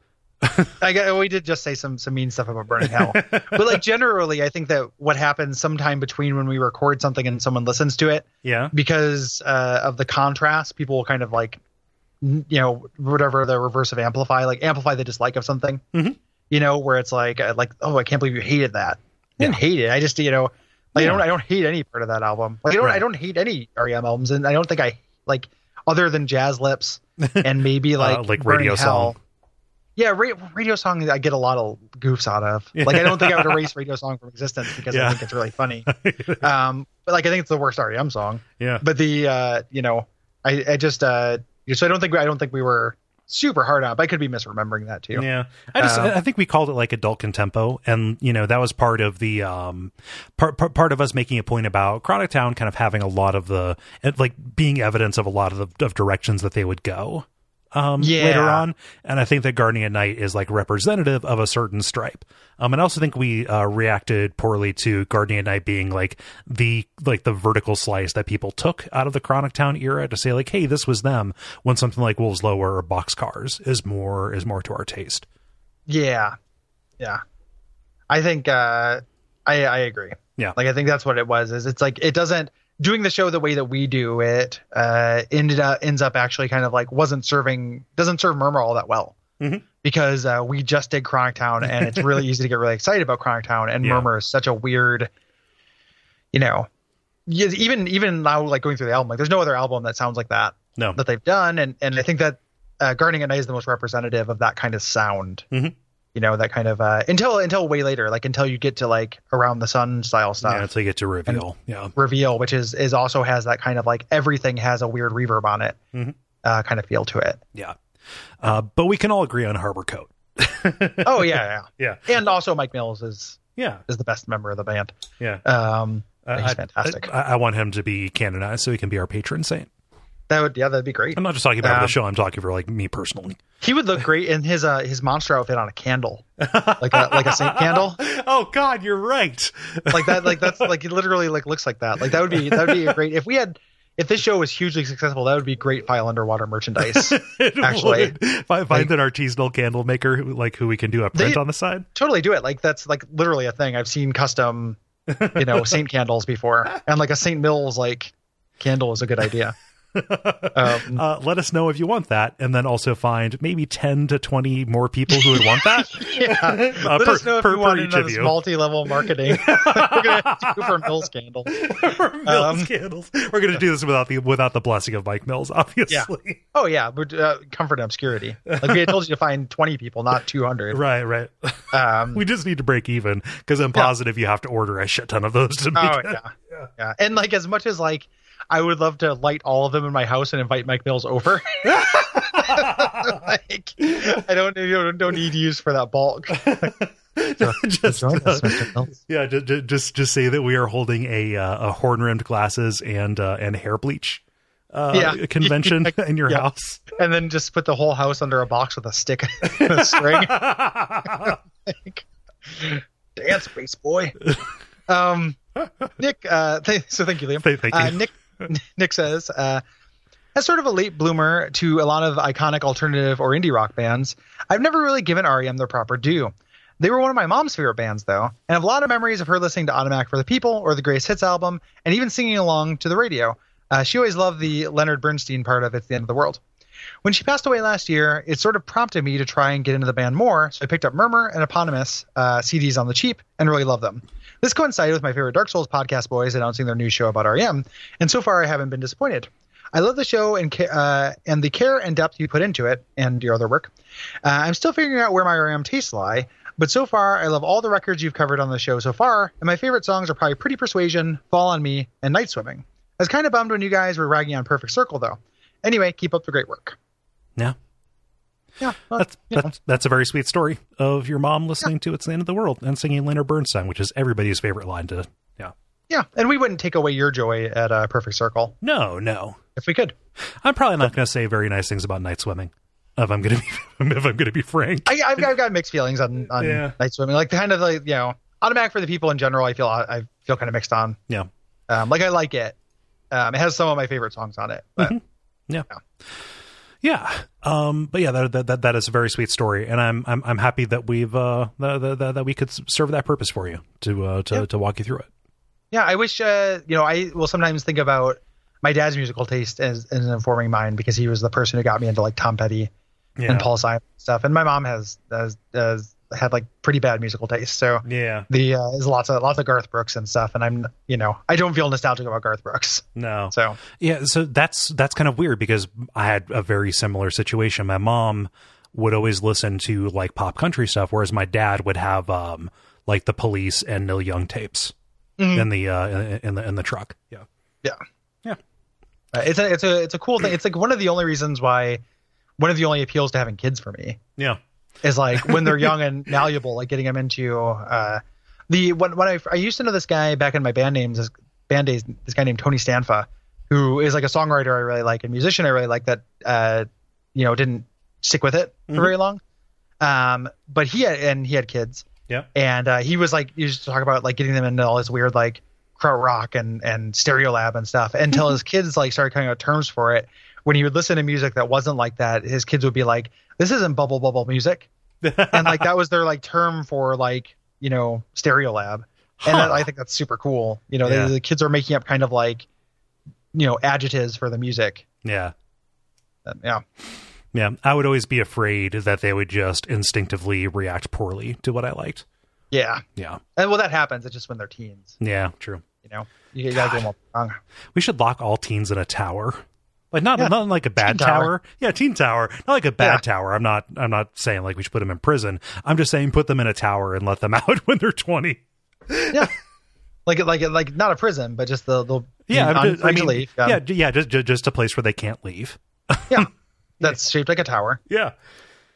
I got, we did just say some some mean stuff about burning hell, but like generally, I think that what happens sometime between when we record something and someone listens to it, Yeah. because uh, of the contrast, people will kind of like, you know, whatever the reverse of amplify, like amplify the dislike of something. Mhm. You know, where it's like, uh, like, oh, I can't believe you hated that. I didn't hate it. I just, you know, like I don't, I don't hate any part of that album. Like I don't, Right. I don't hate any REM albums, and I don't think I like other than Jazz Lips and maybe like Uh, like Burning Radio Hell. Song. Yeah, ra- radio song I get a lot of goofs out of. Like I don't think I would erase radio song from existence because Yeah. I think it's really funny. Um, but like I think it's the worst REM song. Yeah. But the uh, you know, I, I just uh, so I don't think I don't think we were super hard on. it, But I could be misremembering that too. Yeah, I just Um, I think we called it like adult contempo, and you know that was part of the um part part, part of us making a point about Chronic Town kind of having a lot of the like being evidence of a lot of the of directions that they would go um Yeah. later on, and I think that Gardening at Night is like representative of a certain stripe. Um, and I also think we uh, reacted poorly to Gardening at Night being like the like the vertical slice that people took out of the Chronic Town era to say like, hey, this was them. When something like Wolves Lower or Boxcars is more is more to our taste. Yeah, yeah. I think uh, I I agree. Yeah. Like I think that's what it was. Is it's like it doesn't doing the show the way that we do it uh, ended up ends up actually kind of like wasn't serving doesn't serve Murmur all that well. Mhm. Because uh, we just did Chronic Town, and it's really easy to get really excited about Chronic Town, and Yeah. Murmur is such a weird, you know, even even now like going through the album, like there's no other album that sounds like that No. that they've done, and and I think that uh, Gardening at Night is the most representative of that kind of sound. Mhm. You know, that kind of uh, until until way later, like until you get to like Around the Sun style stuff, Yeah, until you get to reveal. yeah. Reveal, which is is also has that kind of like everything has a weird reverb on it, Mhm. uh, kind of feel to it. Yeah. Uh, but we can all agree on Harbor Coat. Oh yeah, Yeah. yeah, and also Mike Mills is Yeah. is the best member of the band. Yeah. Um, Uh, he's I- fantastic. I, I want him to be canonized so he can be our patron saint. that would yeah, that'd be great. I'm not just talking about Um, the show. I'm talking for like me personally. He would look great in his uh his monster outfit on a candle, like a like a saint candle. oh God, you're right. like that like that's like it literally like looks like that like that would be that would be a great if we had if this show was hugely successful that would be great file underwater merchandise Actually, would. Find like- an artisanal candle maker who, like who we can do a print on the side. totally do it like that's like literally a thing i've seen custom you know saint candles before and like a saint mills like candle is a good idea um, Uh, let us know if you want that, and then also find maybe 10 to 20 more people who would want that. yeah Uh, let per- us know if per- you want each into of this you. multi-level marketing we're gonna do for mills candle Mills Um, candles. We're going to do this without the without the blessing of Mike Mills, obviously. oh yeah but uh, comfort and obscurity like we had told you to find 20 people not 200 Right, right. um We just need to break even because I'm positive you have to order a shit ton of those to make Oh it. yeah. yeah, And like as much as like I would love to light all of them in my house and invite Mike Mills over. like I don't don't, don't need use for that bulk. just, us, uh, yeah, just, just just say that we are holding a uh, a horn rimmed glasses and uh, and hair bleach uh, Yeah. convention in your Yeah. house. And then just put the whole house under a box with a stick and a string. Like, Dance, space boy. Um, Nick. Uh, th- so thank you, Liam. Thank- thank Uh, you. Nick. Nick says, uh, as sort of a late bloomer to a lot of iconic alternative or indie rock bands, I've never really given REM their proper due. They were one of my mom's favorite bands, though, and have a lot of memories of her listening to Automatic for the People or the Greatest Hits album, and even singing along to the radio. Uh, she always loved the Leonard Bernstein part of It's the End of the World. When she passed away last year, it sort of prompted me to try and get into the band more, so I picked up Murmur and Eponymous uh, CDs on the cheap and really love them. This coincided with my favorite Dark Souls podcast boys announcing their new show about REM, and so far I haven't been disappointed. I love the show and uh, and the care and depth you put into it, and your other work. Uh, I'm still figuring out where my REM tastes lie, but so far I love all the records you've covered on the show so far, and my favorite songs are probably Pretty Persuasion, Fall on Me, and Night Swimming. I was kind of bummed when you guys were ragging on Perfect Circle, though. Anyway, keep up the great work. Yeah, Yeah, well, that's know. that's that's a very sweet story of your mom listening to "It's the End of the World" and singing Leonard Bernstein, which is everybody's favorite line to. Yeah. yeah, and we wouldn't take away your joy at uh, Perfect Circle No, no. if we could. I'm probably not going to say very nice things about night swimming. If I'm going to be, if I'm going to be frank. I, I've, got, I've got mixed feelings on, on Yeah. night swimming. Like kind of like you know, automatic for the people in general. I feel I feel kind of mixed on. Yeah. Um, like I like it. Um, it has some of my favorite songs on it. But Yeah. Yeah. Um, but yeah, that, that that that is a very sweet story, and I'm I'm I'm happy that we've uh that that, that we could serve that purpose for you to uh to, Yeah. to walk you through it. Yeah, I wish uh, you know I will sometimes think about my dad's musical taste as, as informing mine because he was the person who got me into like Tom Petty Yeah. and Paul Simon stuff, and my mom has has, has had like pretty bad musical taste, so Yeah. the uh, there's lots of lots of Garth Brooks and stuff, and I'm you know I don't feel nostalgic about Garth Brooks, No. so Yeah, so that's that's kind of weird because I had a very similar situation. My mom would always listen to like pop country stuff, whereas my dad would have um like the Police and Neil Young tapes Mhm. in the uh in, in the in the truck. Yeah. yeah, Yeah. Uh, it's a it's a it's a cool thing. It's like one of the only reasons why one of the only appeals to having kids for me Yeah. Is like when they're young and malleable, like getting them into uh, the when when I I used to know this guy back in my band names, this band days, this guy named Tony Stanfa, who is like a songwriter I really like and musician I really like that uh, you know didn't stick with it for Mhm. very long. Um, but he had and he had kids, Yeah. and uh, he was like he used to talk about like getting them into all this weird like kraut rock and and stereolab and stuff until his kids like started coming out terms for it when he would listen to music that wasn't like that his kids would be like this isn't bubble bubble music and like that was their like term for like you know stereolab and Huh. i think that's super cool you know Yeah. the, the kids are making up kind of like you know adjectives for the music yeah. Uh, yeah Yeah. I would always be afraid that they would just instinctively react poorly to what I liked. yeah Yeah. and well that happens it's just when they're teens Yeah, true. you know you, gotta get them all wrong We should lock all teens in a tower. Like not Yeah. not like a bad Teen tower. tower. Yeah, teen tower. Not like a bad Yeah. tower. I'm not I'm not saying like we should put them in prison. I'm just saying put them in a tower and let them out when they're 20. yeah like like like not a prison but just the the Yeah, on I, mean, leave. Um, yeah, yeah, just ju- just a place where they can't leave. yeah that's shaped like a tower Yeah.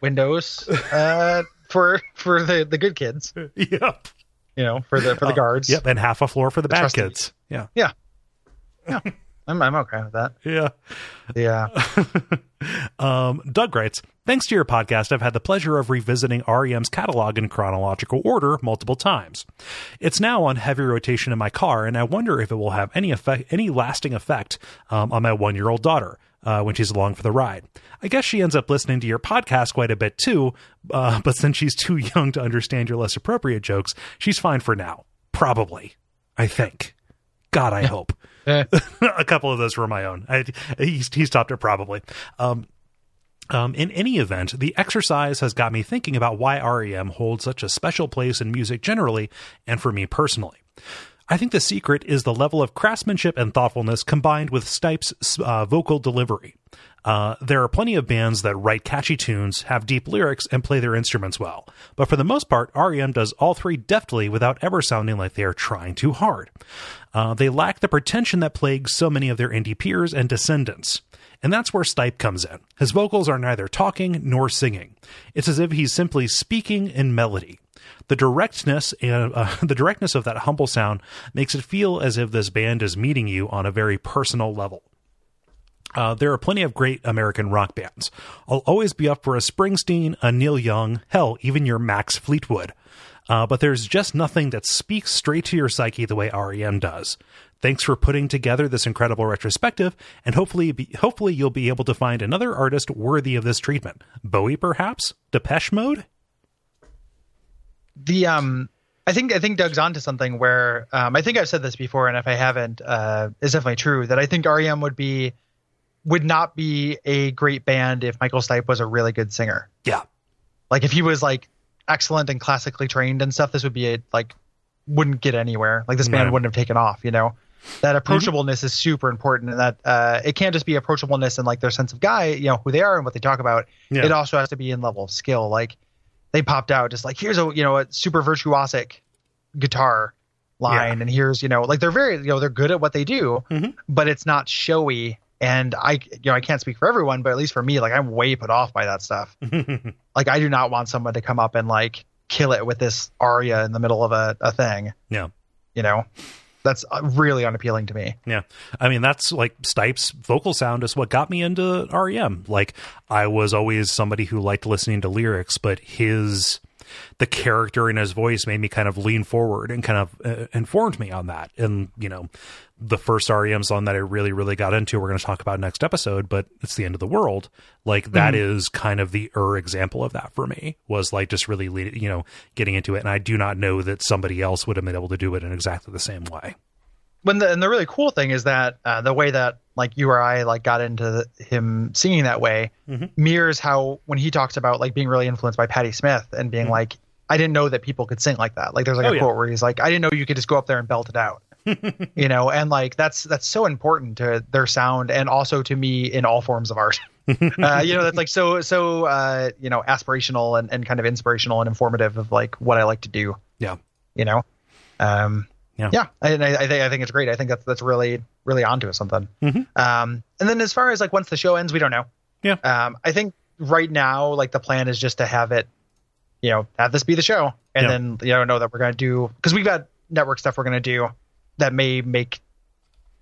windows uh for for the the good kids Yep. you know for the for the guards Uh, Yep, and half a floor for the, bad trusted- kids. Yeah. Yeah. Yeah. i'm, I'm okay with that Yeah. yeah Um, Doug writes, Thanks to your podcast, I've had the pleasure of revisiting REM's catalog in chronological order multiple times. It's now on heavy rotation in my car, and I wonder if it will have any effect, any lasting effect um, on my one-year-old daughter uh, when she's along for the ride. I guess she ends up listening to your podcast quite a bit too, uh, but since she's too young to understand your less appropriate jokes, she's fine for now. Probably, I think. God, I hope Eh. a couple of those were my own. I, he, he stopped it probably. Um, um, in any event, the exercise has got me thinking about why REM holds such a special place in music generally and for me personally. I think the secret is the level of craftsmanship and thoughtfulness combined with Stipe's uh, vocal delivery. Uh, there are plenty of bands that write catchy tunes, have deep lyrics, and play their instruments well. But for the most part, REM does all three deftly without ever sounding like they are trying too hard. Uh, they lack the pretension that plagues so many of their indie peers and descendants. And that's where Stipe comes in. His vocals are neither talking nor singing. It's as if he's simply speaking in melody. The directness and uh, the directness of that humble sound makes it feel as if this band is meeting you on a very personal level. Uh, there are plenty of great American rock bands. I'll always be up for a Springsteen, a Neil Young, hell, even your Max Fleetwood. Uh, but there's just nothing that speaks straight to your psyche the way REM does. Thanks for putting together this incredible retrospective, and hopefully, be, hopefully you'll be able to find another artist worthy of this treatment. Bowie, perhaps? Depeche Mode? the um I think I think Doug's onto something where um, I think I've said this before, and if I haven't, uh, it's definitely true that I think REM would be would not be a great band if Michael Stipe was a really good singer. Yeah, Like if he was like excellent and classically trained and stuff, this would be a like wouldn't get anywhere. Like this band Right. wouldn't have taken off. You know, that approachableness is super important, and that uh, it can't just be approachableness and like their sense of guy, you know, who they are and what they talk about. Yeah. It also has to be in level of skill. Like they popped out just like here's a you know a super virtuosic guitar line, Yeah. and here's you know like they're very you know they're good at what they do, Mhm. but it's not showy. And I you know I can't speak for everyone, but at least for me, like I'm way put off by that stuff like I do not want someone to come up and like kill it with this aria in the middle of a, a thing. yeah. You know, that's uh, really unappealing to me. Yeah. I mean, that's like Stipe's vocal sound is what got me into REM. Like, I was always somebody who liked listening to lyrics, but his the character in his voice made me kind of lean forward and kind of uh, informed me on that. And you know, the first REM song that I really really got into, we're going to talk about next episode, but it's the end of the world. Like that Mm-hmm. is kind of the er example of that for me. Was like just really lead, you know getting into it, and I do not know that somebody else would have been able to do it in exactly the same way. when the and the really cool thing is that uh, the way that like you or I like got into the, him singing that way Mhm. mirrors how when he talks about like being really influenced by Patti Smith and being like I didn't know that people could sing like that. Like there's like Oh, a yeah. quote where he's like I didn't know you could just go up there and belt it out. you know, and like that's that's so important to their sound and also to me in all forms of art. uh, you know, that's like so so uh, you know aspirational and, and kind of inspirational and informative of like what I like to do Yeah, you know um Yeah. yeah, and I, I think i think it's great i think that's that's really really onto something Mhm. um and then as far as like once the show ends we don't know Yeah. um i think right now like the plan is just to have it you know have this be the show and Yeah. then you know know that we're going to do because we've got network stuff we're going to do that may make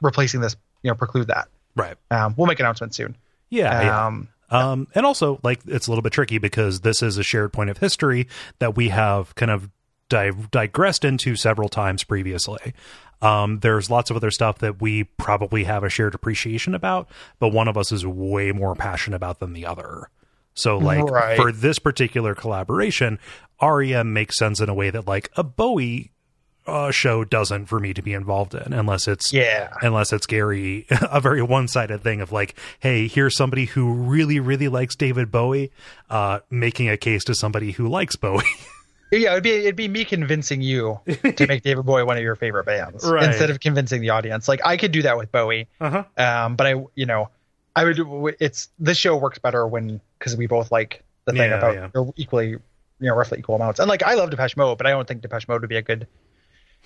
replacing this you know preclude that right. um we'll make announcements soon Yeah, yeah. um Um, and also, like, it's a little bit tricky because this is a shared point of history that we have kind of di- digressed into several times previously. Um, there's lots of other stuff that we probably have a shared appreciation about, but one of us is way more passionate about than the other. So, like, Right. for this particular collaboration, REM makes sense in a way that, like, a Bowie uh, show doesn't for me to be involved in unless it's yeah unless it's Gary, a very one sided thing of like, hey, here's somebody who really, really likes David Bowie, uh, making a case to somebody who likes Bowie. Yeah, it'd be it'd be me convincing you to make David Bowie one of your favorite bands Right. instead of convincing the audience. Like I could do that with Bowie, uh-huh. um, but I you know I would. It's this show works better when because we both like the thing Yeah, about yeah. equally you know roughly equal amounts. And like I love Depeche Mode, but I don't think Depeche Mode would be a good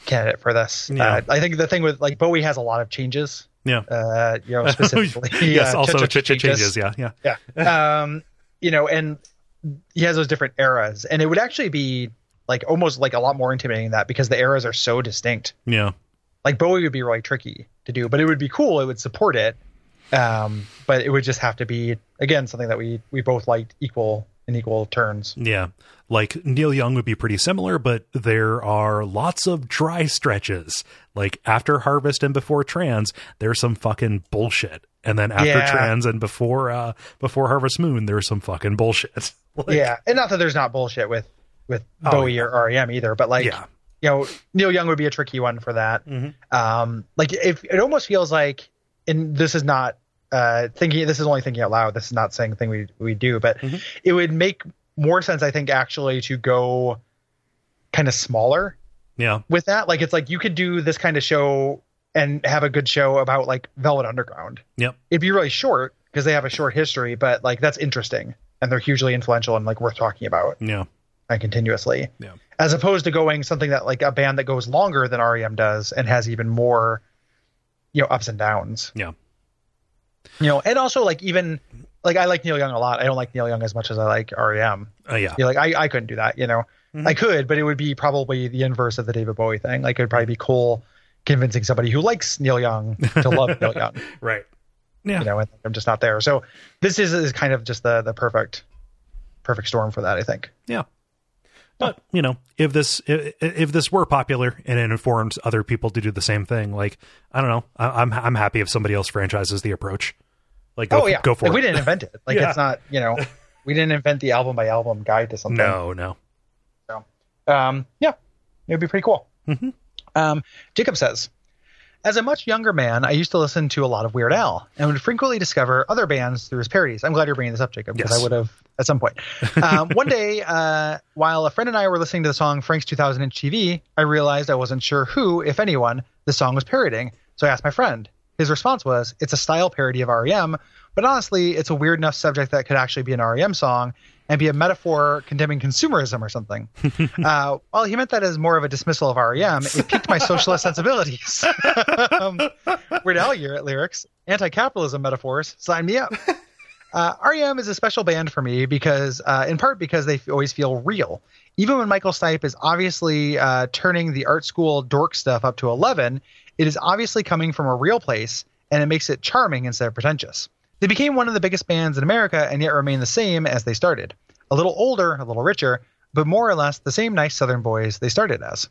candidate for this. Yeah. Uh, I think the thing with like Bowie has a lot of changes. Yeah. Uh, you know specifically. yes, uh, also changes. Yeah, yeah. yeah um you know and he has those different eras and it would actually be like almost like a lot more intimidating than that because the eras are so distinct Yeah. like bowie would be really tricky to do but it would be cool it would support it um but it would just have to be again something that we we both liked equal in equal turns Yeah. Like Neil Young would be pretty similar, but there are lots of dry stretches. Like after Harvest and before Trans, there's some fucking bullshit. And then after Yeah. Trans and before uh before Harvest Moon, there's some fucking bullshit. Like, yeah and not that there's not bullshit with with Oh, bowie yeah. or rem either but like yeah. you know neil young would be a tricky one for that Mhm. um like if it almost feels like and this is not uh thinking this is only thinking out loud this is not saying the thing we we do but Mhm. it would make more sense i think actually to go kind of smaller Yeah. with that like it's like you could do this kind of show and have a good show about like velvet underground Yep. it'd be really short because they have a short history but like that's interesting and they're hugely influential and like worth talking about Yeah. and continuously Yeah. as opposed to going something that like a band that goes longer than REM does and has even more you know ups and downs Yeah. you know and also like even like I like Neil Young a lot I don't like Neil Young as much as I like REM Uh, yeah. you know, like I, I couldn't do that you know Mhm. I could but it would be probably the inverse of the David Bowie thing like it would probably be cool convincing somebody who likes Neil Young to love Neil Young Right. Yeah. you know and I'm just not there so this is, is kind of just the the perfect perfect storm for that I think Yeah. But you know, if this if, if this were popular and it informs other people to do the same thing, like I don't know, I, I'm I'm happy if somebody else franchises the approach. Like, go, oh yeah go for like, it. we didn't invent it like Yeah. it's not you know we didn't invent the album by album guide to something No, no. um yeah it would be pretty cool Mhm. um jacob says as a much younger man i used to listen to a lot of weird al and would frequently discover other bands through his parodies. I'm glad you're bringing this up jacob because Yes. i would have at some point. Um, one day uh, while a friend and i were listening to the song frank's 2000 inch tv i realized i wasn't sure who if anyone the song was parodying. So i asked my friend his response was it's a style parody of rem but honestly it's a weird enough subject that could actually be an rem song and be a metaphor condemning consumerism or something. uh, while he meant that as more of a dismissal of REM, it piqued my socialist sensibilities. um, Weird Al ly- lyrics, anti-capitalism metaphors, sign me up. Uh, REM is a special band for me because, uh, in part, because they f- always feel real. Even when Michael Stipe is obviously uh, turning the art school dork stuff up to 11, it is obviously coming from a real place, and it makes it charming instead of pretentious. They became one of the biggest bands in America and yet remain the same as they started. A little older, a little richer, but more or less the same nice Southern boys they started as.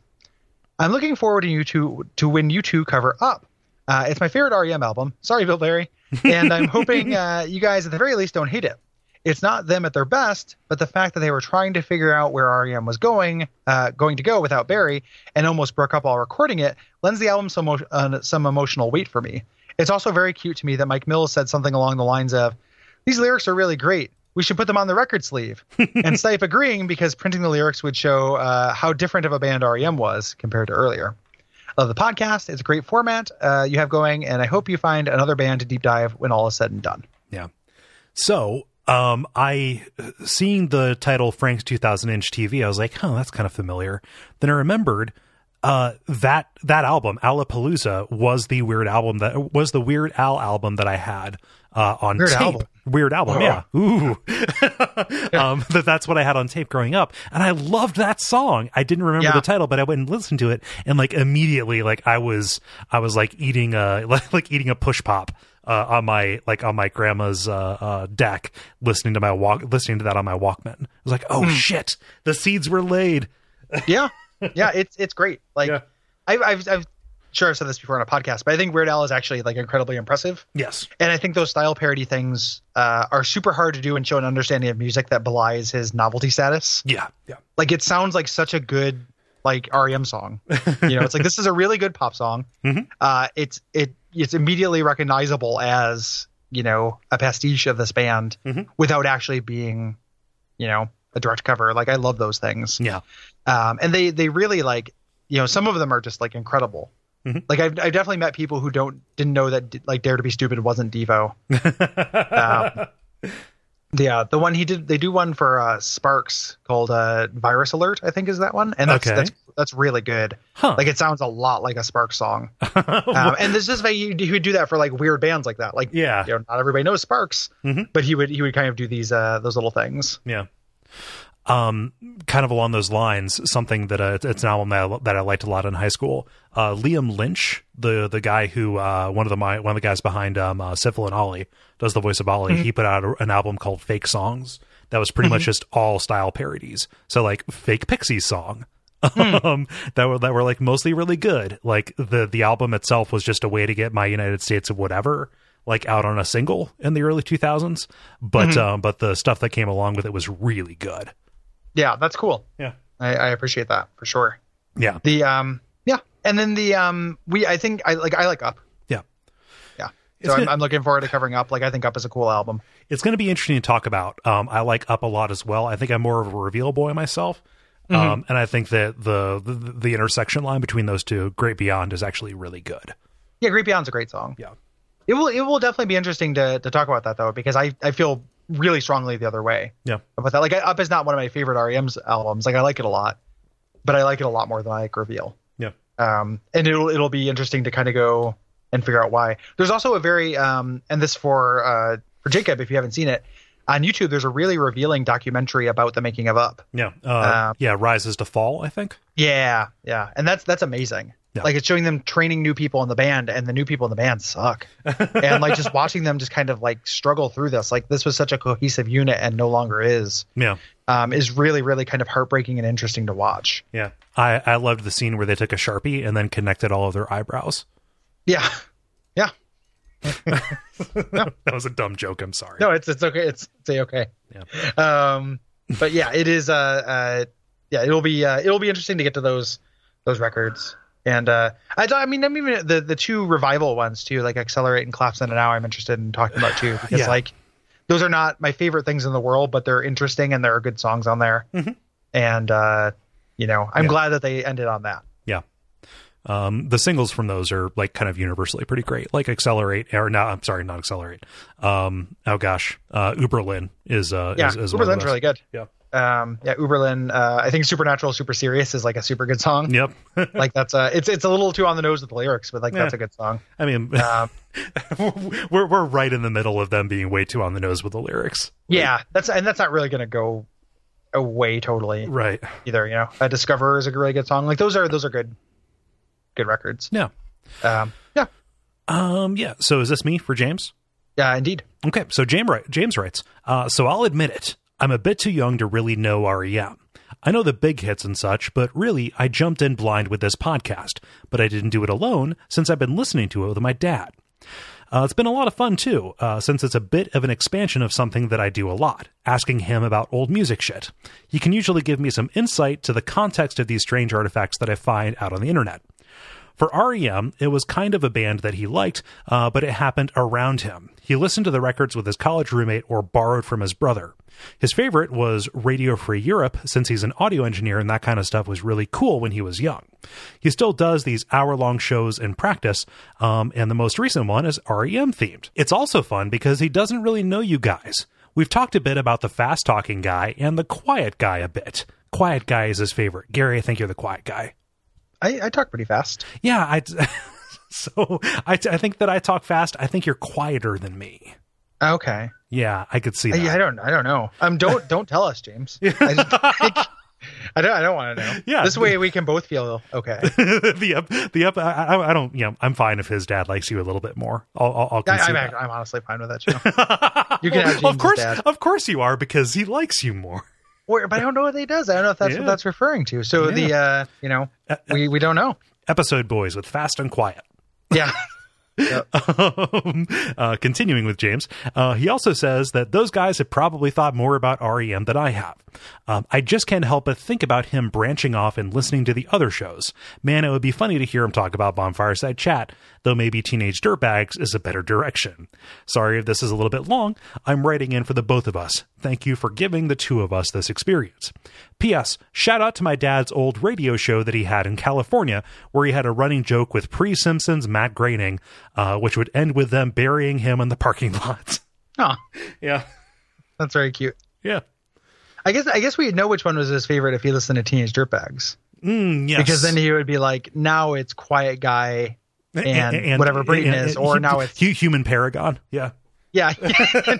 I'm looking forward to you two to when you two cover up. Uh, it's my favorite REM album. Sorry, Bill Berry, and I'm hoping uh, you guys at the very least don't hate it. It's not them at their best, but the fact that they were trying to figure out where REM was going, uh, going to go without Berry, and almost broke up while recording it, lends the album some uh, some emotional weight for me. It's also very cute to me that Mike Mills said something along the lines of, "These lyrics are really great. We should put them on the record sleeve." and Stipe agreeing because printing the lyrics would show uh, how different of a band REM was compared to earlier. Love the podcast. It's a great format uh, you have going, and I hope you find another band to deep dive when all is said and done. Yeah. So um, I seeing the title Frank's 2000 inch TV, I was like, "Oh, that's kind of familiar." Then I remembered uh, that that album, Alapalooza, was the weird album that was the Weird Al album that I had uh, on Weird tape. Album. Weird album, Oh. yeah. Ooh, um, that that's what I had on tape growing up, and I loved that song. I didn't remember Yeah. the title, but I went and listened to it, and like immediately, like I was, I was like eating a like, like eating a push pop uh, on my like on my grandma's uh, uh, deck, listening to my walk, listening to that on my Walkman. I was like, oh shit, the seeds were laid. yeah, yeah, it's it's great. Like Yeah. I've, I've I've sure I've said this before on a podcast, but I think Weird Al is actually like incredibly impressive. Yes, And I think those style parody things uh, are super hard to do and show an understanding of music that belies his novelty status. yeah, yeah, Like it sounds like such a good like REM song. You know, it's like this is a really good pop song. Mhm. Uh, it's it it's immediately recognizable as you know a pastiche of this band Mhm. without actually being you know a direct cover. Like I love those things yeah, um, and they they really like you know some of them are just like incredible Mhm. like I've, I've definitely met people who don't didn't know that like dare to be stupid wasn't devo um, uh, the one he did they do one for uh, sparks called uh, virus alert i think is that one and that's Okay. that's that's really good huh? like it sounds a lot like a sparks song um, and this is why he, he would do that for like weird bands like that like yeah, you know not everybody knows sparks Mhm. but he would he would kind of do these uh those little things Yeah. Um, kind of along those lines, something that uh, it's an album that I, that I liked a lot in high school. Uh, Liam Lynch, the the guy who uh, one of the my, one of the guys behind um, uh, Sifl and Olly does the voice of Olly. He put out a, an album called Fake Songs that was pretty much just all style parodies. So like fake Pixies song. um that were that were like mostly really good like the the album itself was just a way to get my united states of whatever like out on a single in the early 2000s but um but the stuff that came along with it was really good yeah that's cool. Yeah. I, I appreciate that for sure. Yeah. The um yeah. And then the um we i think i like i like up. Yeah. Yeah. So I'm, good. I'm looking forward to covering up. Like i think up is a cool album. It's going to be interesting to talk about. Um i like up a lot as well. I think i'm more of a reveal boy myself. Um and i think that the, the the intersection line between those two great beyond is actually really good. Yeah great beyond's a great song. Yeah. It will it will definitely be interesting to to talk about that though because i i feel really strongly the other way yeah about that like up is not one of my favorite rem's albums like i like it a lot but i like it a lot more than i like reveal yeah um, and it'll it'll be interesting to kind of go and figure out why. There's also a very um, and this for uh, for Jacob if you haven't seen it on YouTube. There's a really revealing documentary about the making of Up. yeah uh, Um, yeah rises to fall i think Yeah, yeah, and that's that's amazing. Yeah. Like it's showing them training new people in the band, and the new people in the band suck. and like just watching them just kind of like struggle through this. Like this was such a cohesive unit, and no longer is. yeah Um, is really really kind of heartbreaking and interesting to watch. Yeah. I, I loved the scene where they took a Sharpie and then connected all of their eyebrows. Yeah, yeah. that was a dumb joke. I'm sorry. No, it's it's okay. It's it's okay. Yeah. Um, but yeah, it is. Uh, uh, yeah, it'll be uh, it'll be interesting to get to those those records. And uh, I, I mean, I'm even the the two revival ones too, like Accelerate and Collapse into Now. I'm interested in talking about too because Yeah. like those are not my favorite things in the world, but they're interesting and there are good songs on there. Mhm. And uh, you know, I'm Yeah. glad that they ended on that. Yeah. Um, the singles from those are like kind of universally pretty great. Like Accelerate, or no, I'm sorry, not Accelerate. Um, oh gosh, uh, Uberlin is uh, Yeah, is, is one of the Uberlin's really good. Yeah. Um, yeah, Uberlin. Uh, I think Supernatural, Super Serious is like a super good song. Yep. Like that's uh, it's it's a little too on the nose with the lyrics, but like Yeah. that's a good song. I mean, Um, we're we're right in the middle of them being way too on the nose with the lyrics. Yeah, that's and that's not really going to go away totally Right. either. You know, uh, Discover is a really good song. Like those are those are good, good records. Yeah. Um, yeah, Um. Yeah. So is this me for James? yeah, indeed. Okay, so James, James writes, uh, so I'll admit it. I'm a bit too young to really know REM. I know the big hits and such, but really, I jumped in blind with this podcast. But I didn't do it alone since I've been listening to it with my dad. Uh, it's been a lot of fun too, uh, since it's a bit of an expansion of something that I do a lot, asking him about old music shit. He can usually give me some insight to the context of these strange artifacts that I find out on the internet. For REM, it was kind of a band that he liked, uh, but it happened around him. He listened to the records with his college roommate or borrowed from his brother. His favorite was Radio Free Europe, since he's an audio engineer and that kind of stuff was really cool when he was young. He still does these hour long shows in practice, um, and the most recent one is REM themed. It's also fun because he doesn't really know you guys. We've talked a bit about the fast talking guy and the quiet guy a bit. Quiet guy is his favorite. Gary, I think you're the quiet guy. I, I talk pretty fast. Yeah, I. so I, I think that I talk fast. I think you're quieter than me. Okay. Yeah, I could see that. I, I don't. I don't know. Um. Don't don't tell us, James. I, I don't. I don't want to know. Yeah. This way we can both feel okay. the up, the up. I, I, don't. You know, I'm fine if his dad likes you a little bit more. I'll. I'll. I'll I. I'm honestly fine with that. You can have of course, of course you are because he likes you more. Or, but I don't know what he does. I don't know if that's Yeah. what that's referring to. So the uh, you know, we we don't know. Episode boys with fast and quiet. Yeah. Yep. um, uh, continuing with James, uh, he also says that those guys have probably thought more about REM than I have. Um, I just can't help but think about him branching off and listening to the other shows. Man, it would be funny to hear him talk about Bonfireside Chat, though maybe Teenage Dirtbags is a better direction. Sorry if this is a little bit long. I'm writing in for the both of us. Thank you for giving the two of us this experience. P.S. Shout out to my dad's old radio show that he had in California, where he had a running joke with pre Simpsons Matt Groening, uh, which would end with them burying him in the parking lot. Oh, yeah. that's very cute. Yeah. I guess I guess we'd know which one was his favorite if he listened to Teenage Dirtbags. Mm, yes. Because then he would be like, now it's Quiet Guy and, whatever Brayton and- is, or hu- now it's Human Paragon. Yeah. Yeah,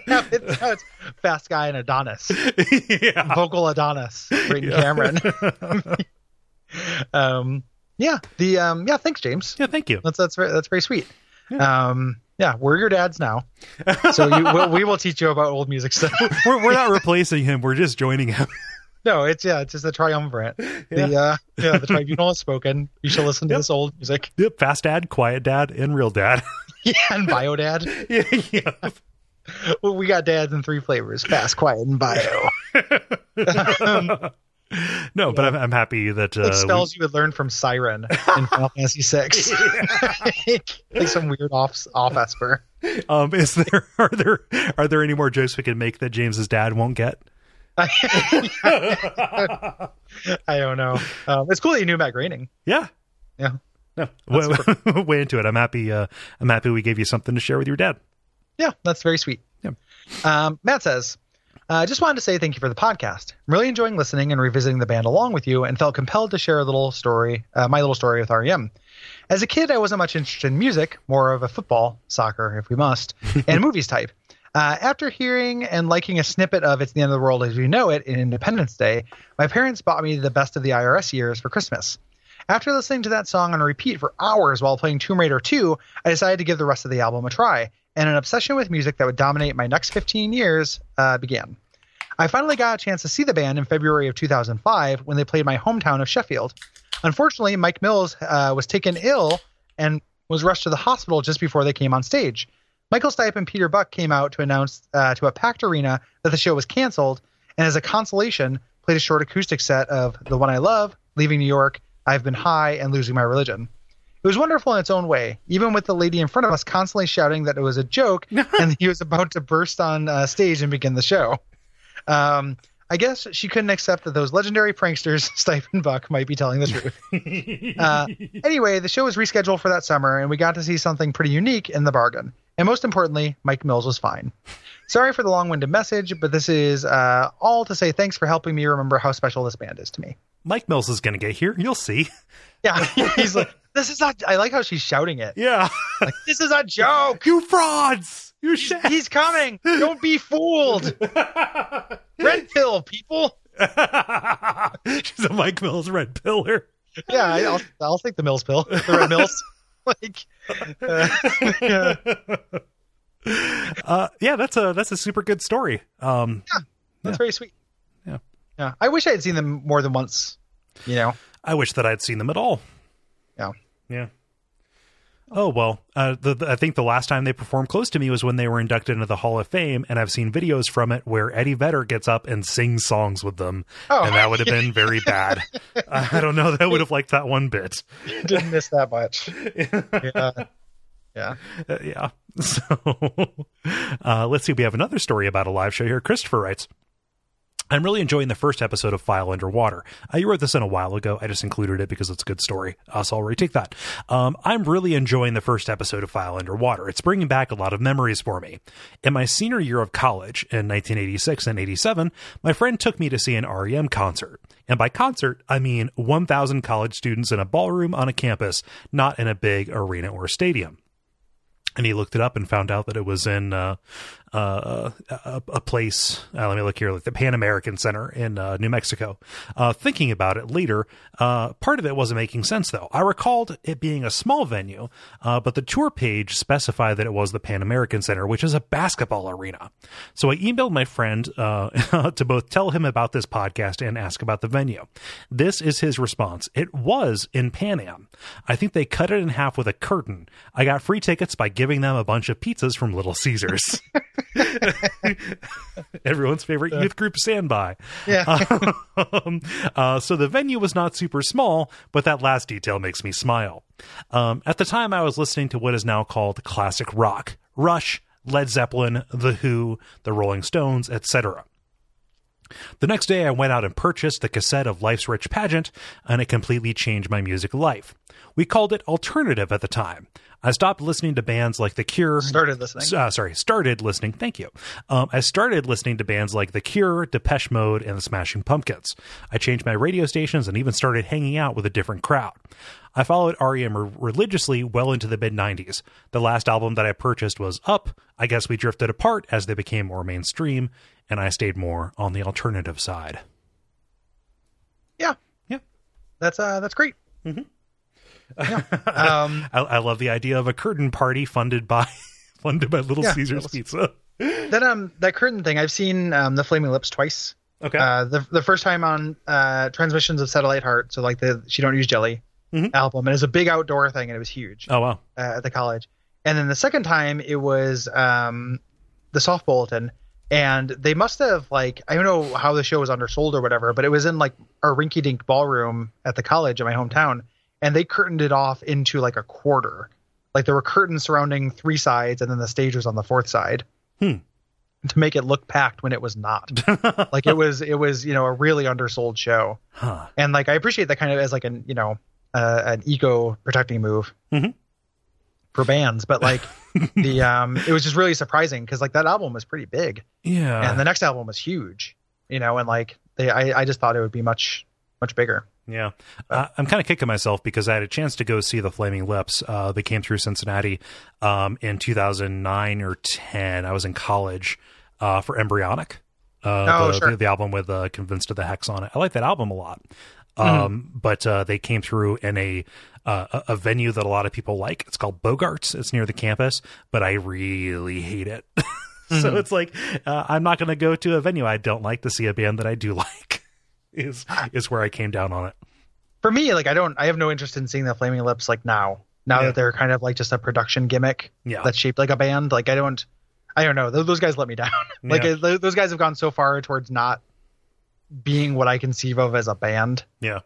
now, it's, now it's Fast Guy and Adonis, yeah. vocal Adonis, Brayton Cameron. um, yeah, the um, yeah, thanks, James. Yeah, thank you. That's that's very, that's very sweet. Um, yeah, we're your dads now, so you, we'll, we will teach you about old music stuff. We're, we're not replacing him. We're just joining him. No, it's yeah, it's just a triumvirate. The uh, yeah, the tribunal has spoken. You shall listen to this old music. Yep. Fast dad, quiet dad, and real dad. Yeah, and bio dad. yeah. yeah. Well, we got dads in three flavors: fast, quiet, and bio. No, but I'm, I'm happy that uh, like spells you would learn from Siren in Final Fantasy VI. like some weird off off esper. um, is there are there are there any more jokes we can make that James's dad won't get? I don't know. Um, it's cool that you knew about Groening. Yeah. Yeah. No, way, way into it. I'm happy. Uh, I'm happy we gave you something to share with your dad. Yeah, that's very sweet. Yeah. Um, Matt says, uh, just wanted to say thank you for the podcast. I'm really enjoying listening and revisiting the band along with you and felt compelled to share a little story, uh, my little story with REM. As a kid, I wasn't much interested in music, more of a football, soccer, if we must, and movies type. Uh, after hearing and liking a snippet of It's the End of the World as We Know It in Independence Day, my parents bought me the best of the IRS years for Christmas. After listening to that song on repeat for hours while playing Tomb Raider 2, I decided to give the rest of the album a try, and an obsession with music that would dominate my next 15 years uh, began. I finally got a chance to see the band in February of 2005 when they played my hometown of Sheffield. Unfortunately, Mike Mills uh, was taken ill and was rushed to the hospital just before they came on stage. Michael Stipe and Peter Buck came out to announce uh, to a packed arena that the show was canceled, and as a consolation, played a short acoustic set of "The One I Love," "Leaving New York," "I've Been High," and "Losing My Religion." It was wonderful in its own way, even with the lady in front of us constantly shouting that it was a joke and he was about to burst on uh, stage and begin the show. Um, I guess she couldn't accept that those legendary pranksters, Stipe and Buck, might be telling the truth. Uh, anyway, the show was rescheduled for that summer, and we got to see something pretty unique in the bargain. And most importantly, Mike Mills was fine. Sorry for the long winded message, but this is uh, all to say thanks for helping me remember how special this band is to me. Mike Mills is going to get here. You'll see. Yeah, he's like, this is not, I like how she's shouting it. Yeah. Like, this is a joke. you frauds. You shit. He's coming. Don't be fooled. Red pill, people. She's a Mike Mills red pillar. Yeah, I- I'll, I'll take the Mills pill. The red Mills. like, uh, yeah. Uh, yeah, that's a that's a super good story. Um, That's very sweet. Yeah. Yeah, I wish I had seen them more than once. You know. I wish that I'd seen them at all. Yeah. Yeah. Oh well, uh, the, the, I think the last time they performed close to me was when they were inducted into the Hall of Fame, and I've seen videos from it where Eddie Vedder gets up and sings songs with them, Oh. and that would have been very bad. I don't know that I would have liked that one bit. Didn't miss that much. yeah. Yeah. Uh, yeah. So uh, let's see. We have another story about a live show here. Christopher writes. I'm really enjoying the first episode of File Underwater. Uh, you wrote this in a while ago. I just included it because it's a good story. Uh, so I'll retake that. Um, I'm really enjoying the first episode of File Underwater. It's bringing back a lot of memories for me. In my senior year of college in 1986 and 87, my friend took me to see an REM concert. And by concert, I mean 1,000 college students in a ballroom on a campus, not in a big arena or stadium and he looked it up and found out that it was in uh, uh, a, a place. Uh, let me look here, like the Pan American Center in uh, New Mexico. Uh, thinking about it later, uh, part of it wasn't making sense though. I recalled it being a small venue, uh, but the tour page specified that it was the Pan American Center, which is a basketball arena. So I emailed my friend uh, to both tell him about this podcast and ask about the venue. This is his response. It was in Pan Am. I think they cut it in half with a curtain. I got free tickets by giving them a bunch of pizzas from Little Caesars. Everyone's favorite youth group standby. Yeah. Um, uh, so the venue was not super small, but that last detail makes me smile. Um, at the time, I was listening to what is now called classic rock Rush, Led Zeppelin, The Who, The Rolling Stones, etc. The next day, I went out and purchased the cassette of Life's Rich Pageant, and it completely changed my music life. We called it alternative at the time. I stopped listening to bands like The Cure. Started listening. Uh, sorry, started listening. Thank you. Um, I started listening to bands like The Cure, Depeche Mode, and The Smashing Pumpkins. I changed my radio stations and even started hanging out with a different crowd. I followed REM religiously well into the mid 90s. The last album that I purchased was Up. I guess we drifted apart as they became more mainstream, and I stayed more on the alternative side. Yeah. Yeah. That's uh that's great. Mm-hmm. Yeah. Um I, I love the idea of a curtain party funded by funded by Little Yeah, Caesars Little- Pizza. that um that curtain thing, I've seen um the Flaming Lips twice. Okay. Uh the the first time on uh Transmissions of Satellite Heart, so like the She Don't Use Jelly Mhm. album, and it was a big outdoor thing and it was huge. oh wow. uh, at the college. And then the second time it was um, the soft bulletin, and they must have like I don't know how the show was undersold or whatever, but it was in like our rinky dink ballroom at the college in my hometown, and they curtained it off into like a quarter. Like there were curtains surrounding three sides, and then the stage was on the fourth side. Hmm. To make it look packed when it was not, like it was, it was you know a really undersold show, Huh. and like I appreciate that kind of as like an you know uh, an ego protecting move Mhm. for bands, but like the um it was just really surprising because like that album was pretty big Yeah. and the next album was huge, you know, and like they I I just thought it would be much much bigger. Yeah, uh, I'm kind of kicking myself because I had a chance to go see the Flaming Lips. Uh, they came through Cincinnati um, in 2009 or 10. I was in college uh, for Embryonic, uh, Oh, the, sure. the, the album with uh, "Convinced of the Hex" on it. I like that album a lot. Um, But uh, they came through in a uh, a- venue that a lot of people like. It's called Bogarts. It's near the campus, but I really hate it. so it's like uh, I'm not going to go to a venue I don't like to see a band that I do like. Is is where I came down on it. For me, like I don't I have no interest in seeing the Flaming Lips like now. Now Yeah. that they're kind of like just a production gimmick Yeah. that's shaped like a band, like I don't I don't know. Those, those guys let me down. like Yeah. uh, those guys have gone so far towards not being what I conceive of as a band Yeah.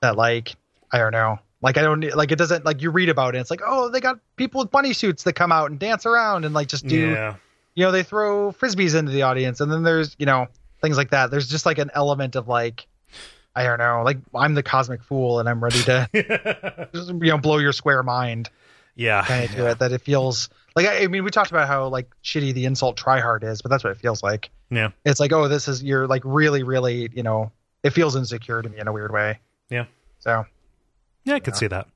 that like I don't know. Like I don't like it doesn't like you read about it. It's like oh they got people with bunny suits that come out and dance around and like just do yeah. you know they throw frisbees into the audience and then there's you know things like that. There's just like an element of like I don't know like I'm the cosmic fool and I'm ready to just, you know blow your square mind yeah. kind of to it that it feels like I, I mean we talked about how like shitty the insult try hard is but that's what it feels like. Yeah. It's like oh this is you're like really really you know it feels insecure to me in a weird way. Yeah. So Yeah, I could see that.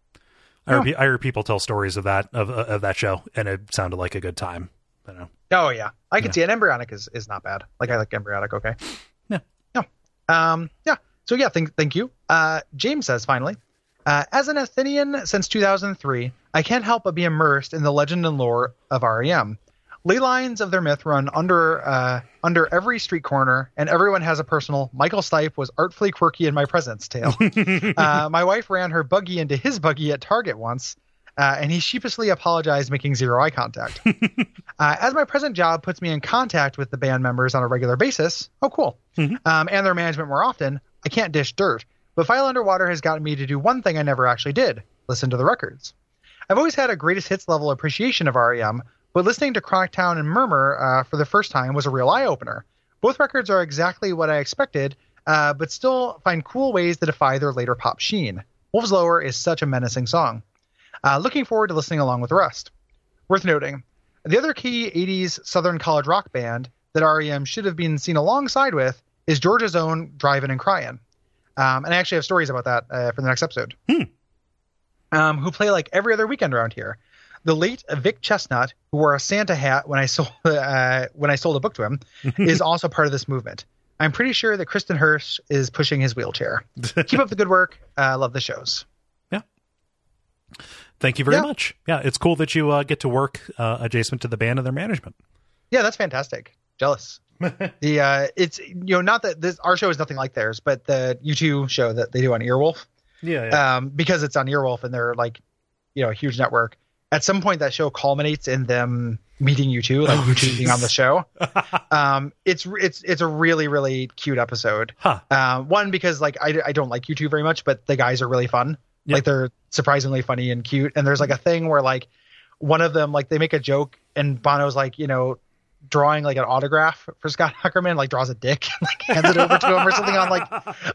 I heard, I heard people tell stories of that of of that show, and it sounded like a good time. I don't know. Oh yeah, I can Yeah. see it. Embryonic is, is not bad. Like I like embryonic. Okay. Yeah. Yeah. Um. Yeah. So yeah. Thank thank you. Uh. James says finally, uh, as an Athenian since 2003, I can't help but be immersed in the legend and lore of REM. Ley lines of their myth run under uh, under every street corner, and everyone has a personal Michael Stipe was artfully quirky in my presence tale. uh, my wife ran her buggy into his buggy at Target once, uh, and he sheepishly apologized, making zero eye contact. uh, as my present job puts me in contact with the band members on a regular basis, oh cool, um, and their management more often, I can't dish dirt. But File Underwater has gotten me to do one thing I never actually did: listen to the records. I've always had a greatest hits level appreciation of REM, but listening to Chronic Town and Murmur uh, for the first time was a real eye opener. Both records are exactly what I expected, uh, but still find cool ways to defy their later pop sheen. Wolves Lower is such a menacing song. Uh, looking forward to listening along with the rest. Worth noting, the other key 80s Southern college rock band that REM should have been seen alongside with is Georgia's own Drivin' and Cryin'. Um, and I actually have stories about that uh, for the next episode. Um, who play like every other weekend around here. The late Vic Chesnutt, who wore a Santa hat when I sold uh, when I sold a book to him, is also part of this movement. I'm pretty sure that Kristin Hersh is pushing his wheelchair. Keep up the good work. Uh, love the shows. Yeah. Thank you very Yeah. much. Yeah, it's cool that you uh, get to work uh, adjacent to the band and their management. Yeah, that's fantastic. Jealous. the uh, it's you know not that this our show is nothing like theirs, but the U2 show that they do on Earwolf, Yeah. um, because it's on Earwolf and they're like, you know, a huge network. At some point, that show culminates in them meeting U2, like Oh, you two being on the show. um, it's it's it's a really really cute episode. huh. Um, one because like I, I don't like U2 very much, but the guys are really fun. Yeah. Like they're surprisingly funny and cute. And there's like a thing where like one of them like they make a joke and Bono's like you know drawing like an autograph for Scott Aukerman, like draws a dick and like hands it over to him or something on like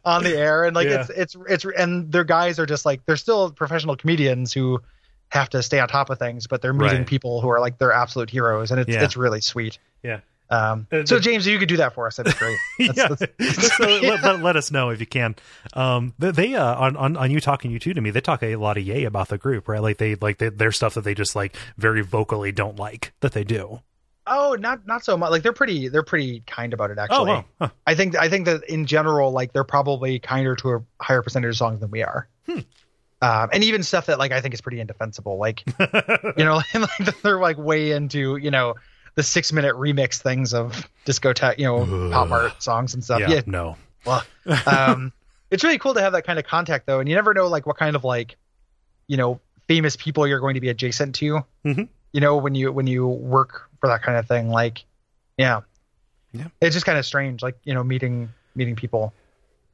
on the air. And like Yeah. it's it's it's and their guys are just like they're still professional comedians who have to stay on top of things, but they're meeting Right. people who are like their absolute heroes, and it's Yeah. it's really sweet. Yeah. Um, Uh, so the- James, if you could do that for us, that'd be great. That's, yeah, that's- uh, let, let, let us know if you can. Um, they, they uh, on, on on U Talkin' U2 To Me, they talk a lot of yay about the group, right? Like they like they, their stuff that they just like very vocally don't like that they do. Oh, not not so much. Like they're pretty they're pretty kind about it actually. Oh, wow. Huh. I think I think that in general, like they're probably kinder to a higher percentage of songs than we are. Hmm. Um, and even stuff that like I think is pretty indefensible, like you know, like they're like way into you know the six minute remix things of discotheque, you know, pop art songs and stuff. yeah, Yeah, no. well, um, it's really cool to have that kind of contact though, and you never know like what kind of like you know famous people you're going to be adjacent to. Mhm. You know when you when you work for that kind of thing, like yeah, Yeah. it's just kind of strange, like you know meeting meeting people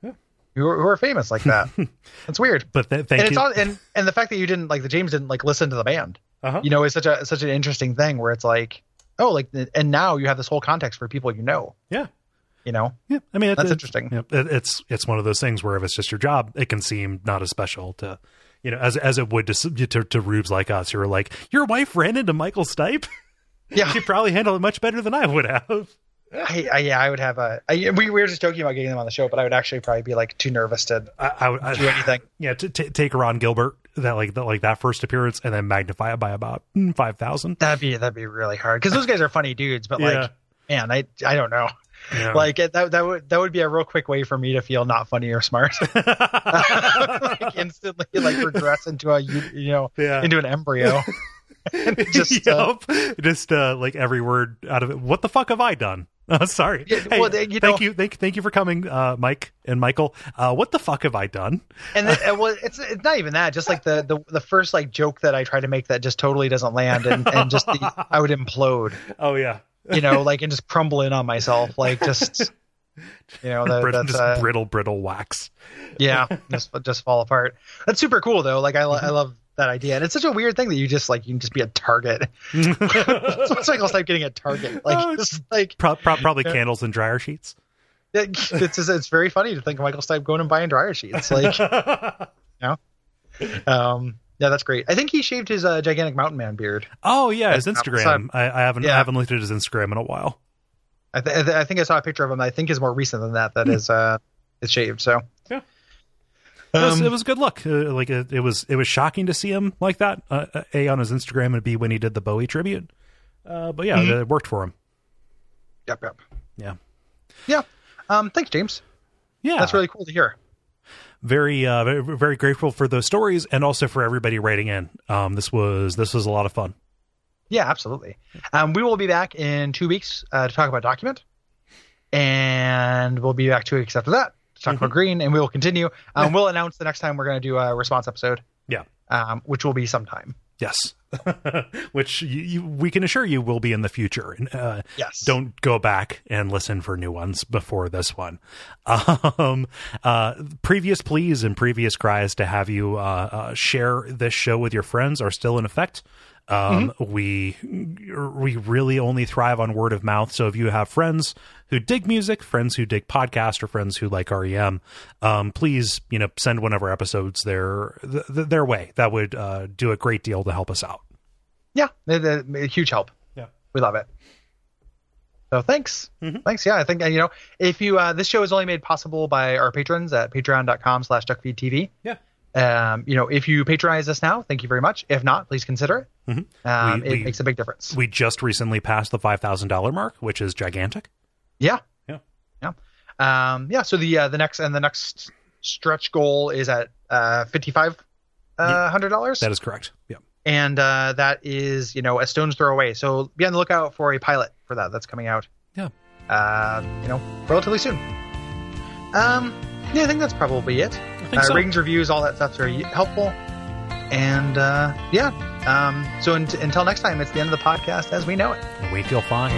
Yeah. who, are, who are famous like that. It's weird. But th- thank and it's you. all, and and the fact that you didn't like the James didn't like listen to the band, uh-huh. you know, is such a such an interesting thing where it's like oh like and now you have this whole context for people you know, Yeah. you know. Yeah, I mean it- That's it- interesting. yeah, it, it's it's one of those things where if it's just your job, it can seem not as special to, you know, as as it would to to, to rubes like us who are like, your wife ran into Michael Stipe. Yeah, she probably handled it much better than I would have. I, I yeah, I would have a. I, we, we were just joking about getting them on the show, but I would actually probably be like too nervous to I, I would do anything. Yeah, to, to take Ron Gilbert that like that like that first appearance and then magnify it by about mm, five thousand. That'd be that'd be really hard because those guys are funny dudes, but Yeah. like, man, I I don't know. Yeah. Like that that would that would be a real quick way for me to feel not funny or smart. like instantly like regress into a you, you know Yeah. into an embryo. Just uh, just uh, like every word out of it. What the fuck have I done? Uh, sorry. Yeah, Hey, well, you thank know- you, thank, thank you for coming, uh, Mike and Michael. Uh, what the fuck have I done? and then, uh, well, it's it's not even that. Just like the the the first like joke that I try to make that just totally doesn't land, and and just the, I would implode. Oh yeah, you know, like and just crumble in on myself, like just you know, that, that's just uh, brittle, brittle wax. yeah, just just fall apart. That's super cool though. Like I. I love that idea, and it's such a weird thing that you just like you can just be a target. so it's like I'll start getting a target, like Oh, just like Pro- pro- probably candles and dryer sheets. it's just, it's very funny to think of Michael Stipe going and buying dryer sheets. Like, um, yeah, that's great. I think he shaved his uh, gigantic mountain man beard. Oh yeah, his Instagram. I, I haven't I haven't looked at his Instagram in a while. I, th- I th- I think I saw a picture of him. I think is more recent than that. That is uh, is shaved. So Hmm. Yeah. It was, Um, it was good luck. Uh, like it, it was, it was shocking to see him like that. Uh, uh, a on his Instagram and b when he did the Bowie tribute. Uh, but yeah, Mm-hmm. it worked for him. yep, yep, Yeah, yeah. Um, thanks, James. yeah. That's really cool to hear. very, uh, very, very grateful for those stories and also for everybody writing in. Um, this was this was a lot of fun. Yeah, absolutely. Um, we will be back in two weeks uh, to talk about document, and we'll be back two weeks after that talk about green, and we will continue. Um, we'll announce the next time we're going to do a response episode, Yeah. um, which will be sometime. Yes. Which you, you, we can assure you will be in the future. Uh, Yes. Don't go back and listen for new ones before this one. Um, uh, previous pleas and previous cries to have you uh, uh, share this show with your friends are still in effect. Um, We we really only thrive on word of mouth. So if you have friends who dig music, friends who dig podcast, or friends who like REM, um, please you know send one of our episodes their th- th- their way. That would uh, do a great deal to help us out. Yeah, they're, they're a huge help. Yeah. We love it. So thanks. Mhm. Thanks. Yeah, I think, you know, if you, uh, this show is only made possible by our patrons at patreon.com slash duckfeedtv. Yeah. Um, you know, if you patronize us now, thank you very much. If not, please consider it. Um, Mm-hmm. We- it we- makes a big difference. We just recently passed the five thousand dollar mark, which is gigantic. yeah. Yeah. Yeah. Um, yeah. So the, uh, the next, and the next stretch goal is at, uh, 55 uh, hundred dollars. That is correct. Yeah. and uh, that is you know a stone's throw away. So be on the lookout for a pilot for that. That's coming out. Yeah. Uh, you know, relatively soon. Um, yeah, I think that's probably it. I think Uh, so. ratings, reviews, all that stuff's very helpful. And uh, yeah, um, so unt- until next time, it's the end of the podcast as we know it. We feel fine.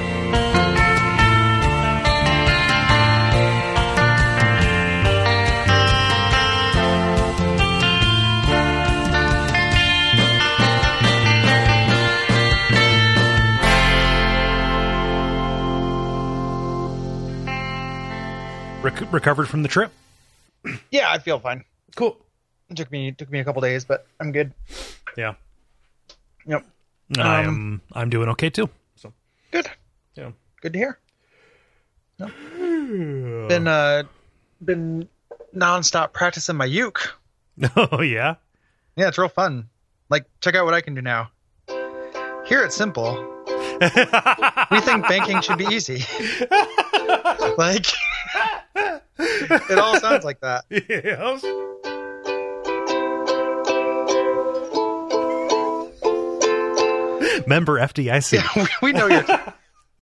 Recovered from the trip. Yeah, I feel fine. Cool. It took me took me a couple days, but I'm good. Yeah. Yep, I Um. I'm doing okay too. So good. yeah. Good to hear. No. Been uh, been nonstop practicing my uke. Oh yeah. Yeah, it's real fun. Like, check out what I can do now. Here it's Simple, we think banking should be easy. like, it all sounds like that. yes. Member FDIC. Yeah, we, we know you're.